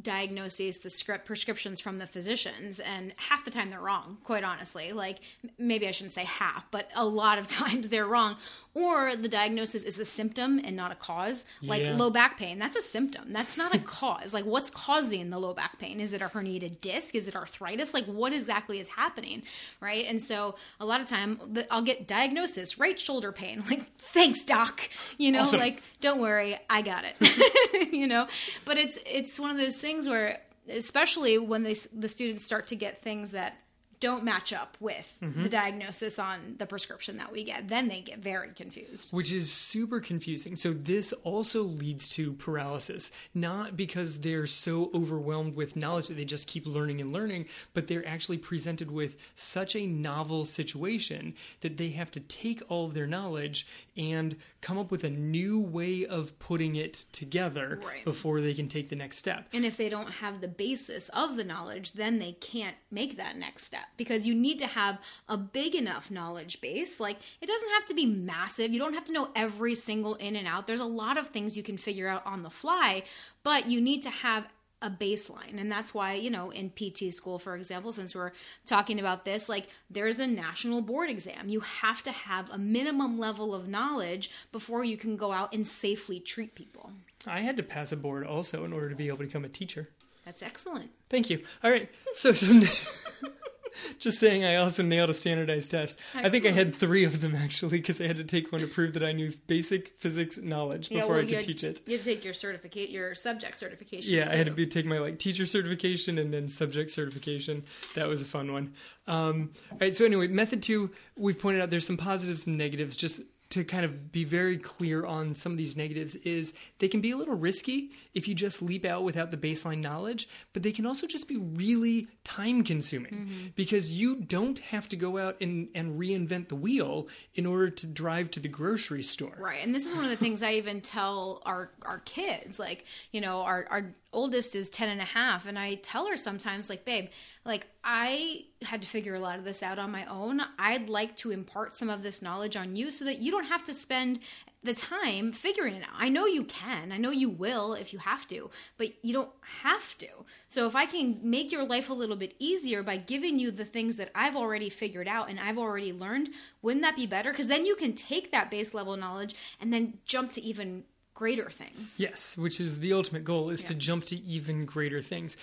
diagnoses, the script prescriptions from the physicians, and half the time they're wrong, quite honestly. Like maybe I shouldn't say half, but a lot of times they're wrong. Or the diagnosis is a symptom and not a cause. Like Yeah. low back pain, that's a symptom. That's not a cause. Like what's causing the low back pain? Is it a herniated disc? Is it arthritis? Like what exactly is happening? Right? And so a lot of time I'll get diagnosis, right shoulder pain. Like thanks doc. You know, Awesome. like don't worry, I got it. you know, but it's it's one of those things where, especially when they, the students start to get things that don't match up with Mm-hmm. the diagnosis on the prescription that we get. Then they get very confused. which is super confusing. So this also leads to paralysis, not because they're so overwhelmed with knowledge that they just keep learning and learning, but they're actually presented with such a novel situation that they have to take all of their knowledge and come up with a new way of putting it together Right. before they can take the next step. And if they don't have the basis of the knowledge, then they can't make that next step because you need to have a big enough knowledge base. Like, it doesn't have to be massive. You don't have to know every single in and out. There's a lot of things you can figure out on the fly, but you need to have a baseline. And that's why, you know, in PT school, for example, since we're talking about this, like there's a national board exam. You have to have a minimum level of knowledge before you can go out and safely treat people. I had to pass a board also in order to be able to become a teacher. That's excellent. Thank you. All right. So, so just saying, I also nailed a standardized test. I think I had three of them actually because I had to take one to prove that I knew basic physics knowledge before well, I could had- teach it. You had to take your certificate, your subject certification. Yeah, I had to be, take my like teacher certification and then subject certification. That was a fun one. Um, all right. So anyway, method two, we've pointed out there's some positives and negatives. Just to kind of be very clear on some of these negatives is they can be a little risky if you just leap out without the baseline knowledge, but they can also just be really time consuming mm-hmm. because you don't have to go out and, and reinvent the wheel in order to drive to the grocery store. Right. And this is one of the things I even tell our, our kids. Like, you know, our, our oldest is 10 and a half. And I tell her sometimes, like, babe, like, I had to figure a lot of this out on my own. I'd like to impart some of this knowledge on you so that you don't have to spend the time figuring it out. I know you can. I know you will if you have to, but you don't have to. So if I can make your life a little bit easier by giving you the things that I've already figured out and I've already learned, wouldn't that be better? Because then you can take that base level knowledge and then jump to even greater things. Yes, which is the ultimate goal is to jump to even greater things.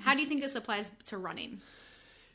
How do you think this applies to running?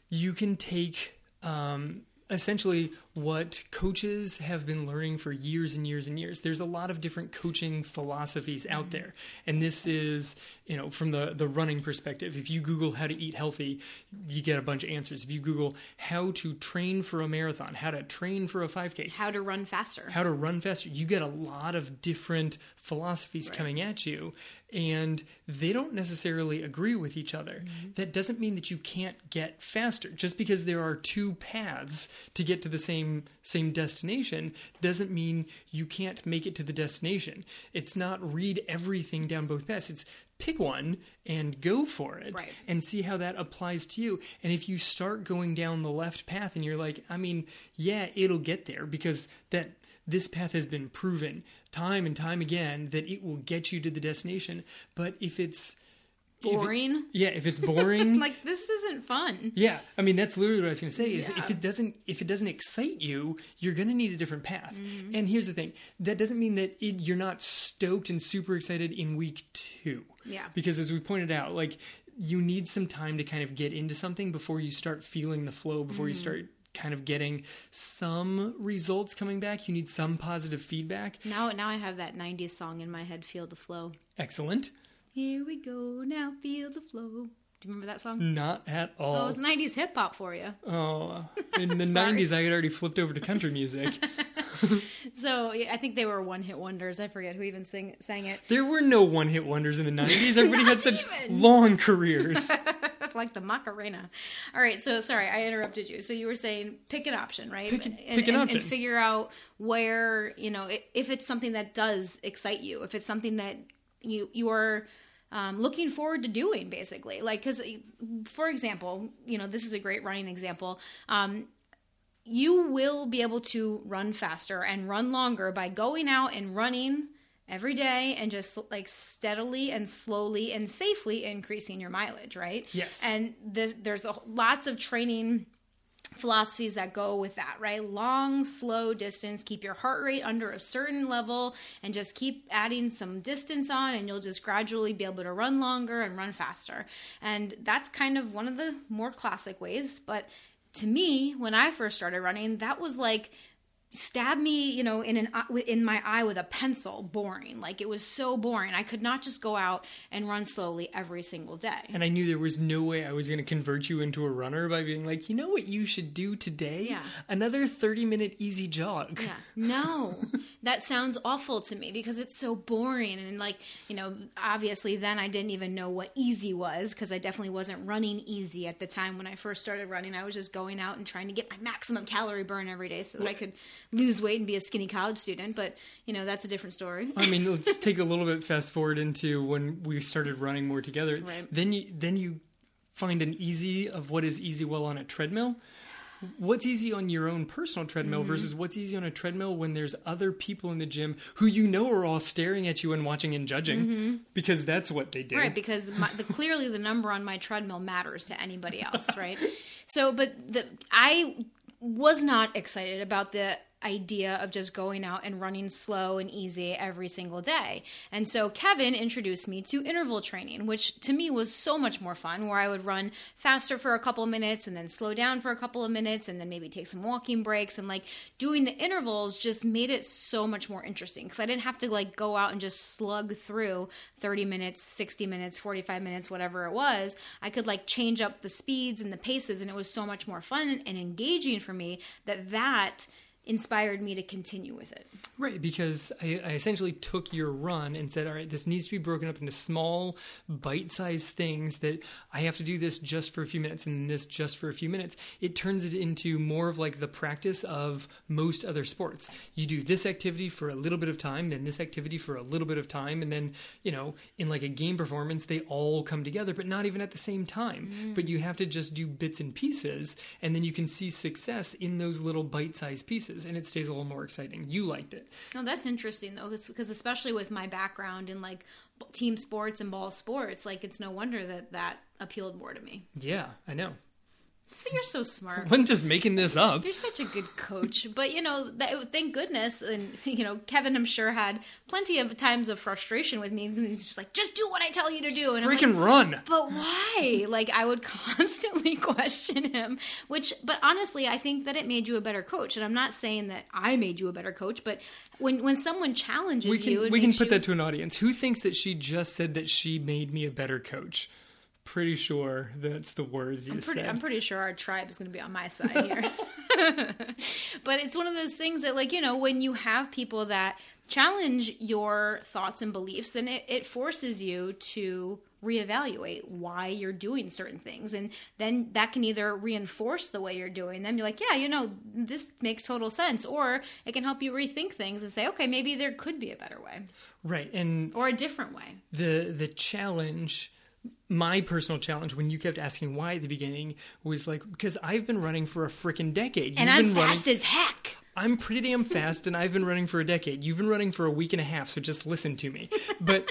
you can take um, essentially what coaches have been learning for years and years and years. There's a lot of different coaching philosophies out mm-hmm. there, and this is you know from the the running perspective. If you Google how to eat healthy, you get a bunch of answers. If you Google how to train for a marathon, how to train for a 5K, How to run faster? how to run faster. You get a lot of different philosophies coming at you, and they don't necessarily agree with each other. Mm-hmm. That doesn't mean that you can't get faster. Just because there are two paths to get to the same same destination doesn't mean you can't make it to the destination. It's not read everything down both paths. It's pick one and go for it Right. and see how that applies to you. And if you start going down the left path and you're like, I mean, yeah, it'll get there because that this path has been proven time and time again that it will get you to the destination. But if it's if it- Boring? yeah, if it's boring, like this isn't fun. yeah, I mean that's literally what I was going to say. Is Yeah. if it doesn't if it doesn't excite you, you're going to need a different path. Mm-hmm. And here's the thing: that doesn't mean that it, you're not stoked and super excited in week two. Yeah. Because as we pointed out, like you need some time to kind of get into something before you start feeling the flow. Before you Mm-hmm. start kind of getting some results coming back. You need some positive feedback. Now now I have that 90s song in my head, Feel the Flow. Excellent. Here we go, now feel the flow. Do you remember that song? Not at Oh, all. it's 90s hip hop for you. Oh, in the 90s, I had already flipped over to country music. So yeah, I think they were one hit wonders. I forget who even sing, sang it. There were no one hit wonders in the 90s. Everybody had such even. long careers. like the Macarena. All right, so sorry, I interrupted you. So you were saying pick an option, right? Pick an- and, pick an and- option. and figure out where you know if it's something that does excite you, if it's something that you you are um, looking forward to doing, basically. Like, because for example, you know, this is a great running example. Um, you will be able to run faster and run longer by going out and running every day and just like steadily and slowly and safely increasing your mileage, right? Yes. And this, there's a, lots of training philosophies that go with that, right? Long, slow distance, keep your heart rate under a certain level and just keep adding some distance on and you'll just gradually be able to run longer and run faster. And that's kind of one of the more classic ways, but to me, when I first started running, that was like stab me, you know, in an eye- in my eye with a pencil. Boring. Like it was so boring. I could not just go out and run slowly every single day. And I knew there was no way I was going to convert you into a runner by being like, you know what you should do today? Yeah. Another 30 minute easy jog. Yeah. No, that sounds awful to me because it's so boring. And like, you know, obviously then I didn't even know what easy was because I definitely wasn't running easy at the time when I first started running. I was just going out and trying to get my maximum calorie burn every day so that I could lose weight and be a skinny college student. But, you know, that's a different story. I mean, let's take a little bit fast forward into when we started running more together. Right. Then you then you find an easy of what is easy well on a treadmill. What's easy on your own personal treadmill Mm-hmm. versus what's easy on a treadmill when there's other people in the gym who you know are all staring at you and watching and judging because that's what they do. Mm-hmm. Right, because my, the, clearly the number on my treadmill matters to anybody else, right? So, but the I was not excited about the idea of just going out and running slow and easy every single day. And so Kevin introduced me to interval training, which to me was so much more fun where I would run faster for a couple of minutes and then slow down for a couple of minutes and then maybe take some walking breaks and like doing the intervals just made it so much more interesting because I didn't have to like go out and just slug through 30 minutes, 60 minutes, 45 minutes, whatever it was. I could like change up the speeds and the paces and it was so much more fun and engaging for me that that inspired me to continue with it. Right, because I, I essentially took your run and said, all right, this needs to be broken up into small, bite sized things that I have to do this just for a few minutes and this just for a few minutes. It turns it into more of like the practice of most other sports. You do this activity for a little bit of time, then this activity for a little bit of time, and then, you know, in like a game performance, they all come together, but not even at the same time. Mm. But you have to just do bits and pieces, and then you can see success in those little bite sized pieces, and it stays a little more exciting. You liked it. No, that's interesting though, because especially with my background in like team sports and ball sports, like it's no wonder that that appealed more to me. Yeah, I know. So you're so smart. I'm just making this up. You're such a good coach, but you know, that, thank goodness. And you know, Kevin, I'm sure had plenty of times of frustration with me. And he's just like, "Just do what I tell you to do." And I'm like, Freaking run. but why? Like I would constantly question him, which but honestly, I think that it made you a better coach. And I'm not saying that I made you a better coach, but when when someone challenges We can you, we can put you- that to an audience. Who thinks that she just said that she made me a better coach? Pretty sure that's the words you I'm pretty, said. I'm pretty sure our tribe is going to be on my side here. but it's one of those things that, like, you know, when you have people that challenge your thoughts and beliefs, then it, it forces you to reevaluate why you're doing certain things. And then that can either reinforce the way you're doing them. You're like, yeah, you know, this makes total sense. Or it can help you rethink things and say, okay, maybe there could be a better way right, and or a different way. the the challenge my personal challenge when you kept asking why at the beginning was like because I've been running for a freaking decade. And You've I'm been running- fast as heck. I'm pretty damn fast, and I've been running for a decade. You've been running for a week and a half, so just listen to me. But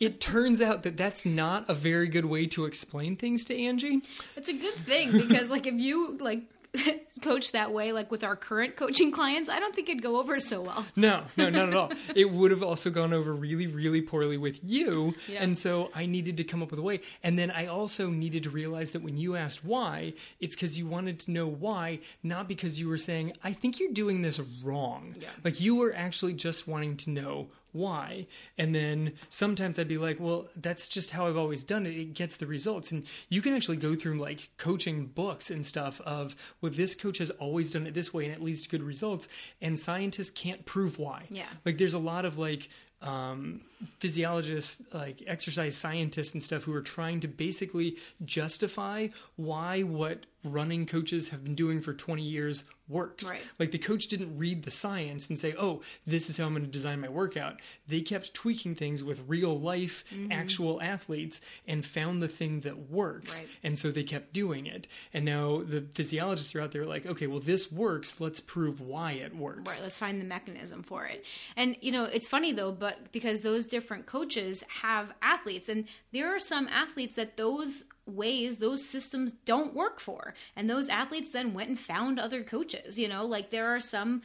it turns out that that's not a very good way to explain things to Angie. It's a good thing because like if you like coach that way like with our current coaching clients, I don't think it'd go over so well. No, no, not at all. It would have also gone over really, really poorly with you. Yeah. And so I needed to come up with a way. And then I also needed to realize that when you asked why, it's because you wanted to know why, not because you were saying, I think you're doing this wrong. Yeah. Like you were actually just wanting to know why. And then sometimes I'd be like, well, that's just how I've always done it. It gets the results. And you can actually go through like coaching books and stuff of, well, this coach has always done it this way and it leads to good results. And scientists can't prove why. Yeah. Like there's a lot of like um, physiologists, like exercise scientists and stuff who are trying to basically justify why what running coaches have been doing for 20 years works. Right. Like the coach didn't read the science and say, "Oh, this is how I'm going to design my workout." They kept tweaking things with real life mm-hmm. actual athletes and found the thing that works. Right. And so they kept doing it. And now the physiologists are out there like, "Okay, well this works. Let's prove why it works." Right, let's find the mechanism for it. And you know, it's funny though, but because those different coaches have athletes and there are some athletes that those ways those systems don't work for and those athletes then went and found other coaches you know? Like there are some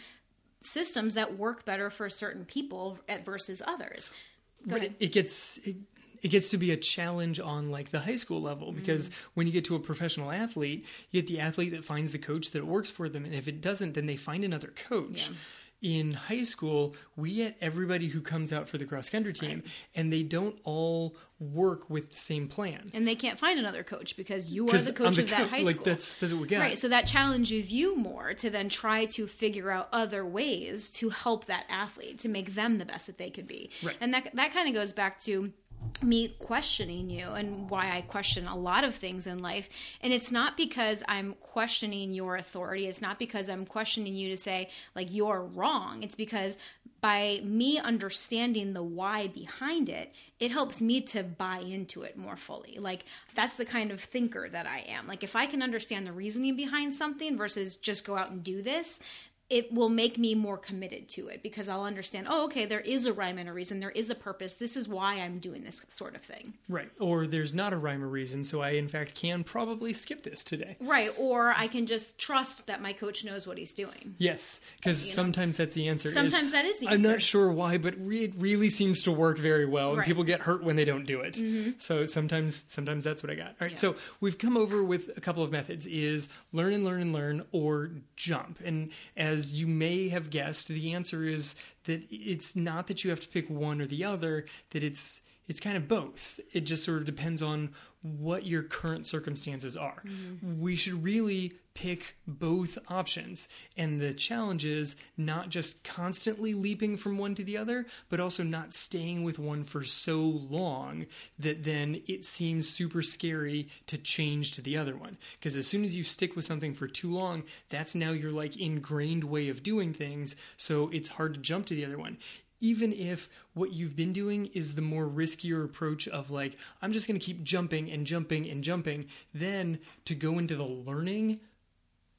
systems that work better for certain people versus others. Go it, it gets it, it gets to be a challenge on like the high school level mm-hmm. because when you get to a professional athlete, you get the athlete that finds the coach that works for them, and if it doesn't, then they find another coach. In high school, we get everybody who comes out for the cross country team, and they don't all work with the same plan. and they can't find another coach because you are the coach the of that co- high like, school. that's- that's what we got. Right, so that challenges you more to then try to figure out other ways to help that athlete to make them the best that they could be. Right. And that that kind of goes back to me questioning you and why I question a lot of things in life. And it's not because I'm questioning your authority. It's not because I'm questioning you to say like you're wrong. It's because by me understanding the why behind it, it helps me to buy into it more fully. Like that's the kind of thinker that I am. Like if I can understand the reasoning behind something versus just go out and do this, it will make me more committed to it because I'll understand, oh, okay, there is a rhyme and a reason, there is a purpose. This is why I'm doing this sort of thing. Right. Or there's not a rhyme or reason, so I, in fact, can probably skip this today. Right. Or I can just trust that my coach knows what he's doing. Yes, because sometimes that's the answer. Sometimes that is the answer. I'm not sure why, but re- it really seems to work very well, and Right. Mm-hmm. people get hurt when they don't do it. So sometimes, sometimes that's what I got. All right, so we've come over with a couple of methods: is learn and learn and learn, or jump. And as you may have guessed, the answer is that it's not that you have to pick one or the other; that it's it's kind of both. It just sort of depends on what your current circumstances are. Mm-hmm. We should really pick both options. And the challenge is not just constantly leaping from one to the other, but also not staying with one for so long that then it seems super scary to change to the other one. Because as soon as you stick with something for too long, that's now your like ingrained way of doing things. So it's hard to jump to the other one even if what you've been doing is the more riskier approach of like i'm just going to keep jumping and jumping and jumping then to go into the learning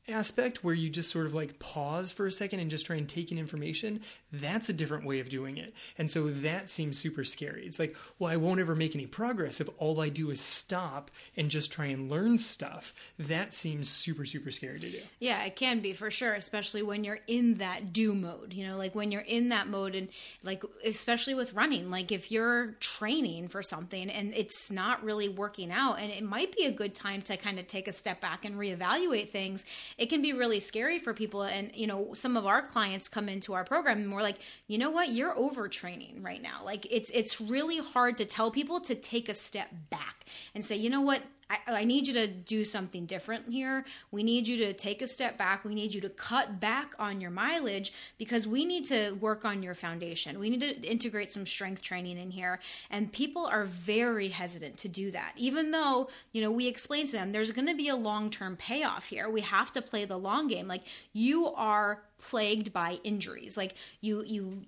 aspect where you just sort of like pause for a second and just try and take in information that's a different way of doing it. And so that seems super scary. It's like well i won't ever make any progress if all i do is stop and just try and learn stuff. That seems super super scary to do. Yeah, it can be for sure, especially when you're in that do mode. You know, like when you're in that mode, and like, especially with running, like if you're training for something and it's not really working out, and it might be a good time to kind of take a step back and reevaluate things, it can be really scary for people. And, you know, some of our clients come into our program and we're like, you know what, you're overtraining right now. Like, it's, it's really hard to tell people to take a step back and say, you know what, I, I need you to do something different here. We need you to take a step back. We need you to cut back on your mileage because we need to work on your foundation. We need to integrate some strength training in here. And people are very hesitant to do that. Even though, you know, we explain to them there's going to be a long term payoff here. We have to play the long game. Like you are plagued by injuries. Like you, you,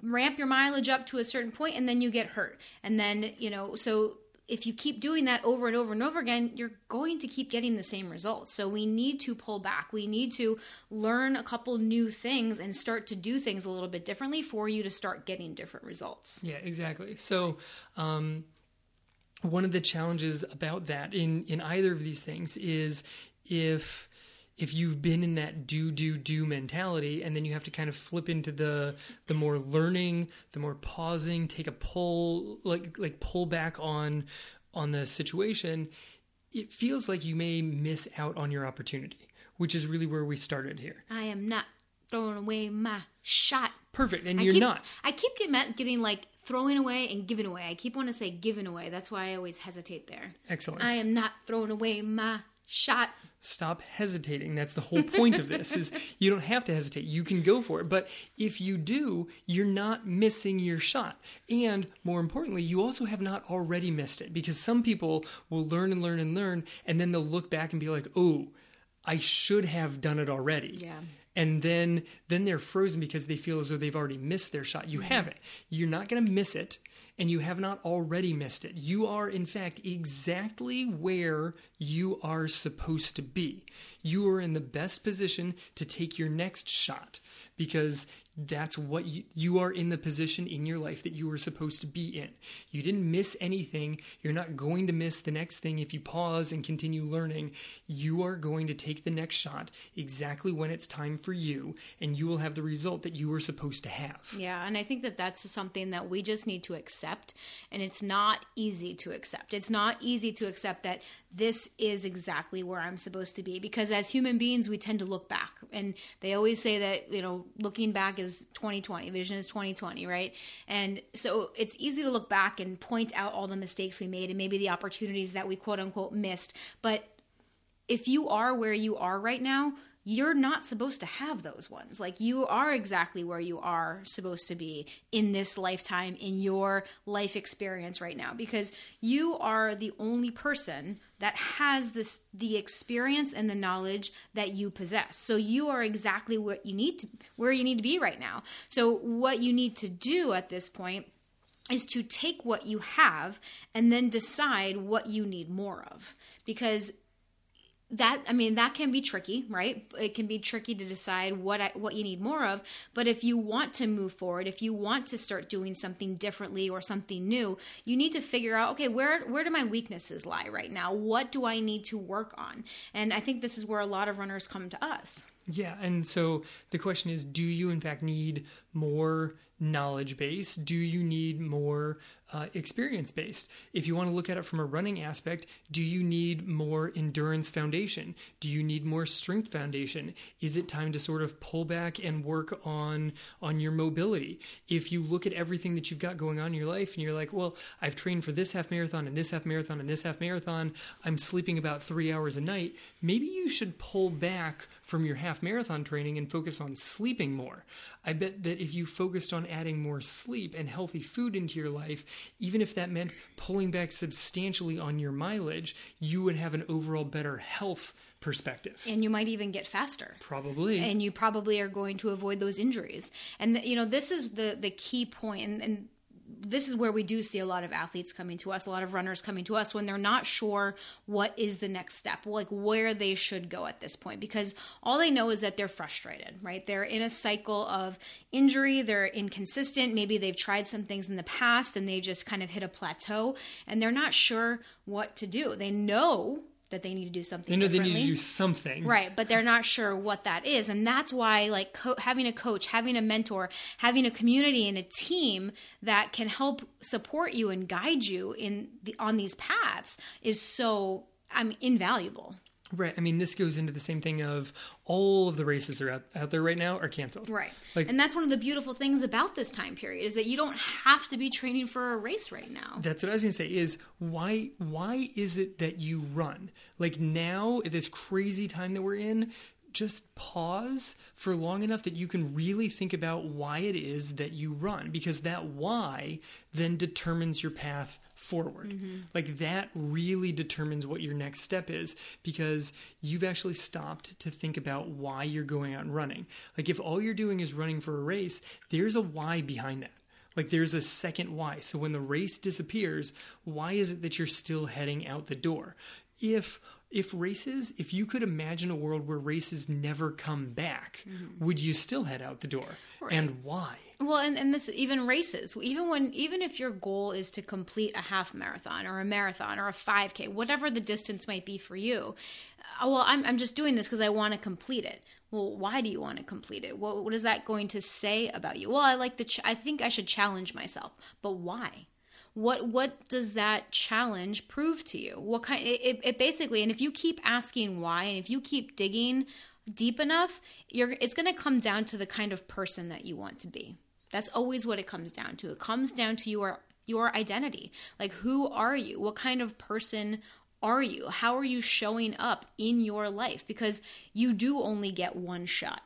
ramp your mileage up to a certain point and then you get hurt. And then, you know, so if you keep doing that over and over and over again, you're going to keep getting the same results. So we need to pull back. We need to learn a couple new things and start to do things a little bit differently for you to start getting different results. Yeah, exactly. So, um, one of the challenges about that in in either of these things is if if you've been in that do do do mentality and then you have to kind of flip into the the more learning the more pausing take a pull like like pull back on on the situation it feels like you may miss out on your opportunity which is really where we started here I am not throwing away my shot. perfect and I you're keep, not I keep getting, getting like throwing away and giving away. I keep wanting to say giving away. That's why I always hesitate there. excellent I am not throwing away my shot. Stop hesitating. That's the whole point of this is you don't have to hesitate. You can go for it. But if you do you're not missing your shot. And more importantly you also have not already missed it because some people will learn and learn and learn and then they'll look back and be like oh i should have done it already. Yeah. and then then they're frozen because they feel as though they've already missed their shot. You mm-hmm. haven't. You're not going to miss it and you have not already missed it. You are in fact exactly where you are supposed to be. You are in the best position to take your next shot because that's what you, you are in the position in your life that you were supposed to be in. You didn't miss anything. You're not going to miss the next thing if you pause and continue learning. You are going to take the next shot exactly when it's time for you, and you will have the result that you were supposed to have. Yeah, and I think that that's something that we just need to accept, and it's not easy to accept. It's not easy to accept that this is exactly where I'm supposed to be because as human beings we tend to look back and they always say that you know looking back is 2020 vision is 2020 right? And so it's easy to look back and point out all the mistakes we made and maybe the opportunities that we quote unquote missed. But if you are where you are right now you're not supposed to have those ones. Like you are exactly where you are supposed to be in this lifetime, in your life experience right now, because you are the only person that has this the experience and the knowledge that you possess. So you are exactly what you need to where you need to be right now. So what you need to do at this point is to take what you have and then decide what you need more of because that i mean that can be tricky right? It can be tricky to decide what I, what you need more of. But if you want to move forward if you want to start doing something differently or something new you need to figure out okay where where do my weaknesses lie right now? What do i need to work on? And i think this is where a lot of runners come to us. Yeah and so the question is do you in fact need more knowledge base? Do you need more uh, experience based? If you want to look at it from a running aspect, do you need more endurance foundation? Do you need more strength foundation? Is it time to sort of pull back and work on on your mobility? If you look at everything that you've got going on in your life and you're like, well, I've trained for this half marathon and this half marathon and this half marathon, I'm sleeping about three hours a night. Maybe you should pull back from your half marathon training and focus on sleeping more. I bet that if you focused on adding more sleep and healthy food into your life, even if that meant pulling back substantially on your mileage, you would have an overall better health perspective. And you might even get faster. Probably. And you probably are going to avoid those injuries. And you know, this is the the key point and, and this is where we do see a lot of athletes coming to us, a lot of runners coming to us when they're not sure what is the next step, like where they should go at this point, because all they know is that they're frustrated, right? They're in a cycle of injury, they're inconsistent. Maybe they've tried some things in the past and they just kind of hit a plateau and they're not sure what to do. They know that they need to do something. They know they need to do something, right? But they're not sure what that is, and that's why like co- having a coach, having a mentor, having a community and a team that can help support you and guide you in the, on these paths is so I mean invaluable. Right. I mean, this goes into the same thing of all of the races are out, out there right now are canceled. Right. Like, and that's one of the beautiful things about this time period is that you don't have to be training for a race right now. That's what I was going to say is why why is it that you run? Like now at this crazy time that we're in, just pause for long enough that you can really think about why it is that you run because that why then determines your path forward. Mm-hmm. Like that really determines what your next step is because you've actually stopped to think about why you're going out and running. Like if all you're doing is running for a race, there's a why behind that. Like there's a second why. So when the race disappears, why is it that you're still heading out the door? If if races, if you could imagine a world where races never come back, mm-hmm. would you still head out the door? Right. And why? Well, and, and this even races, even when even if your goal is to complete a half marathon or a marathon or a 5K, whatever the distance might be for you, uh, well, I'm, I'm just doing this because I want to complete it. Well, why do you want to complete it? What, what is that going to say about you? Well, I like the, ch- I think I should challenge myself, but why? what what does that challenge prove to you what kind it, it basically and if you keep asking why and if you keep digging deep enough you're it's going to come down to the kind of person that you want to be that's always what it comes down to. It comes down to your your identity. Like who are you? What kind of person are you? How are you showing up in your life? Because you do only get one shot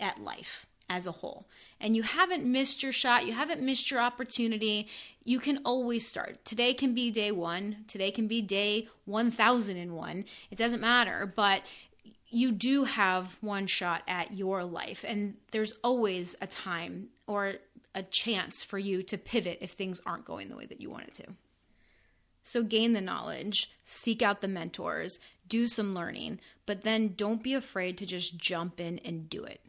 at life as a whole. And you haven't missed your shot, you haven't missed your opportunity. You can always start. Today can be day one, today can be day 1001. It doesn't matter, but you do have one shot at your life, and there's always a time or a chance for you to pivot if things aren't going the way that you want it to. So gain the knowledge, seek out the mentors, do some learning, but then don't be afraid to just jump in and do it.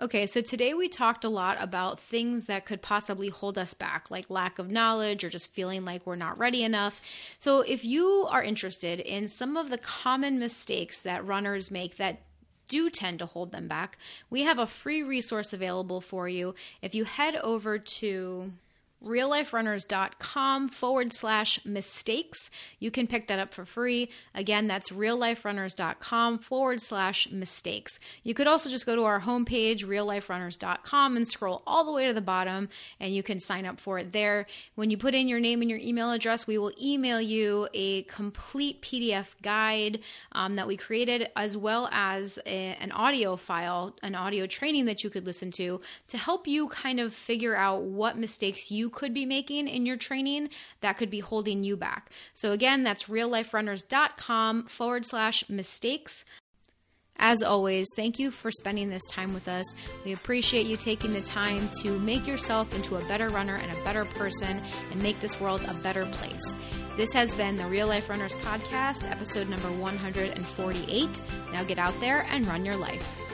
Okay, so today we talked a lot about things that could possibly hold us back, like lack of knowledge or just feeling like we're not ready enough. So, if you are interested in some of the common mistakes that runners make that do tend to hold them back, we have a free resource available for you. If you head over to realliferunners.com forward slash mistakes. You can pick that up for free. Again, that's realliferunners.com forward slash mistakes. You could also just go to our homepage, realliferunners.com, and scroll all the way to the bottom, and you can sign up for it there. When you put in your name and your email address, we will email you a complete PDF guide um, that we created, as well as a, an audio file, an audio training that you could listen to to help you kind of figure out what mistakes you could be making in your training that could be holding you back. So, again, that's realliferunners.com forward slash mistakes. As always, thank you for spending this time with us. We appreciate you taking the time to make yourself into a better runner and a better person and make this world a better place. This has been the Real Life Runners Podcast, episode number 148. Now get out there and run your life.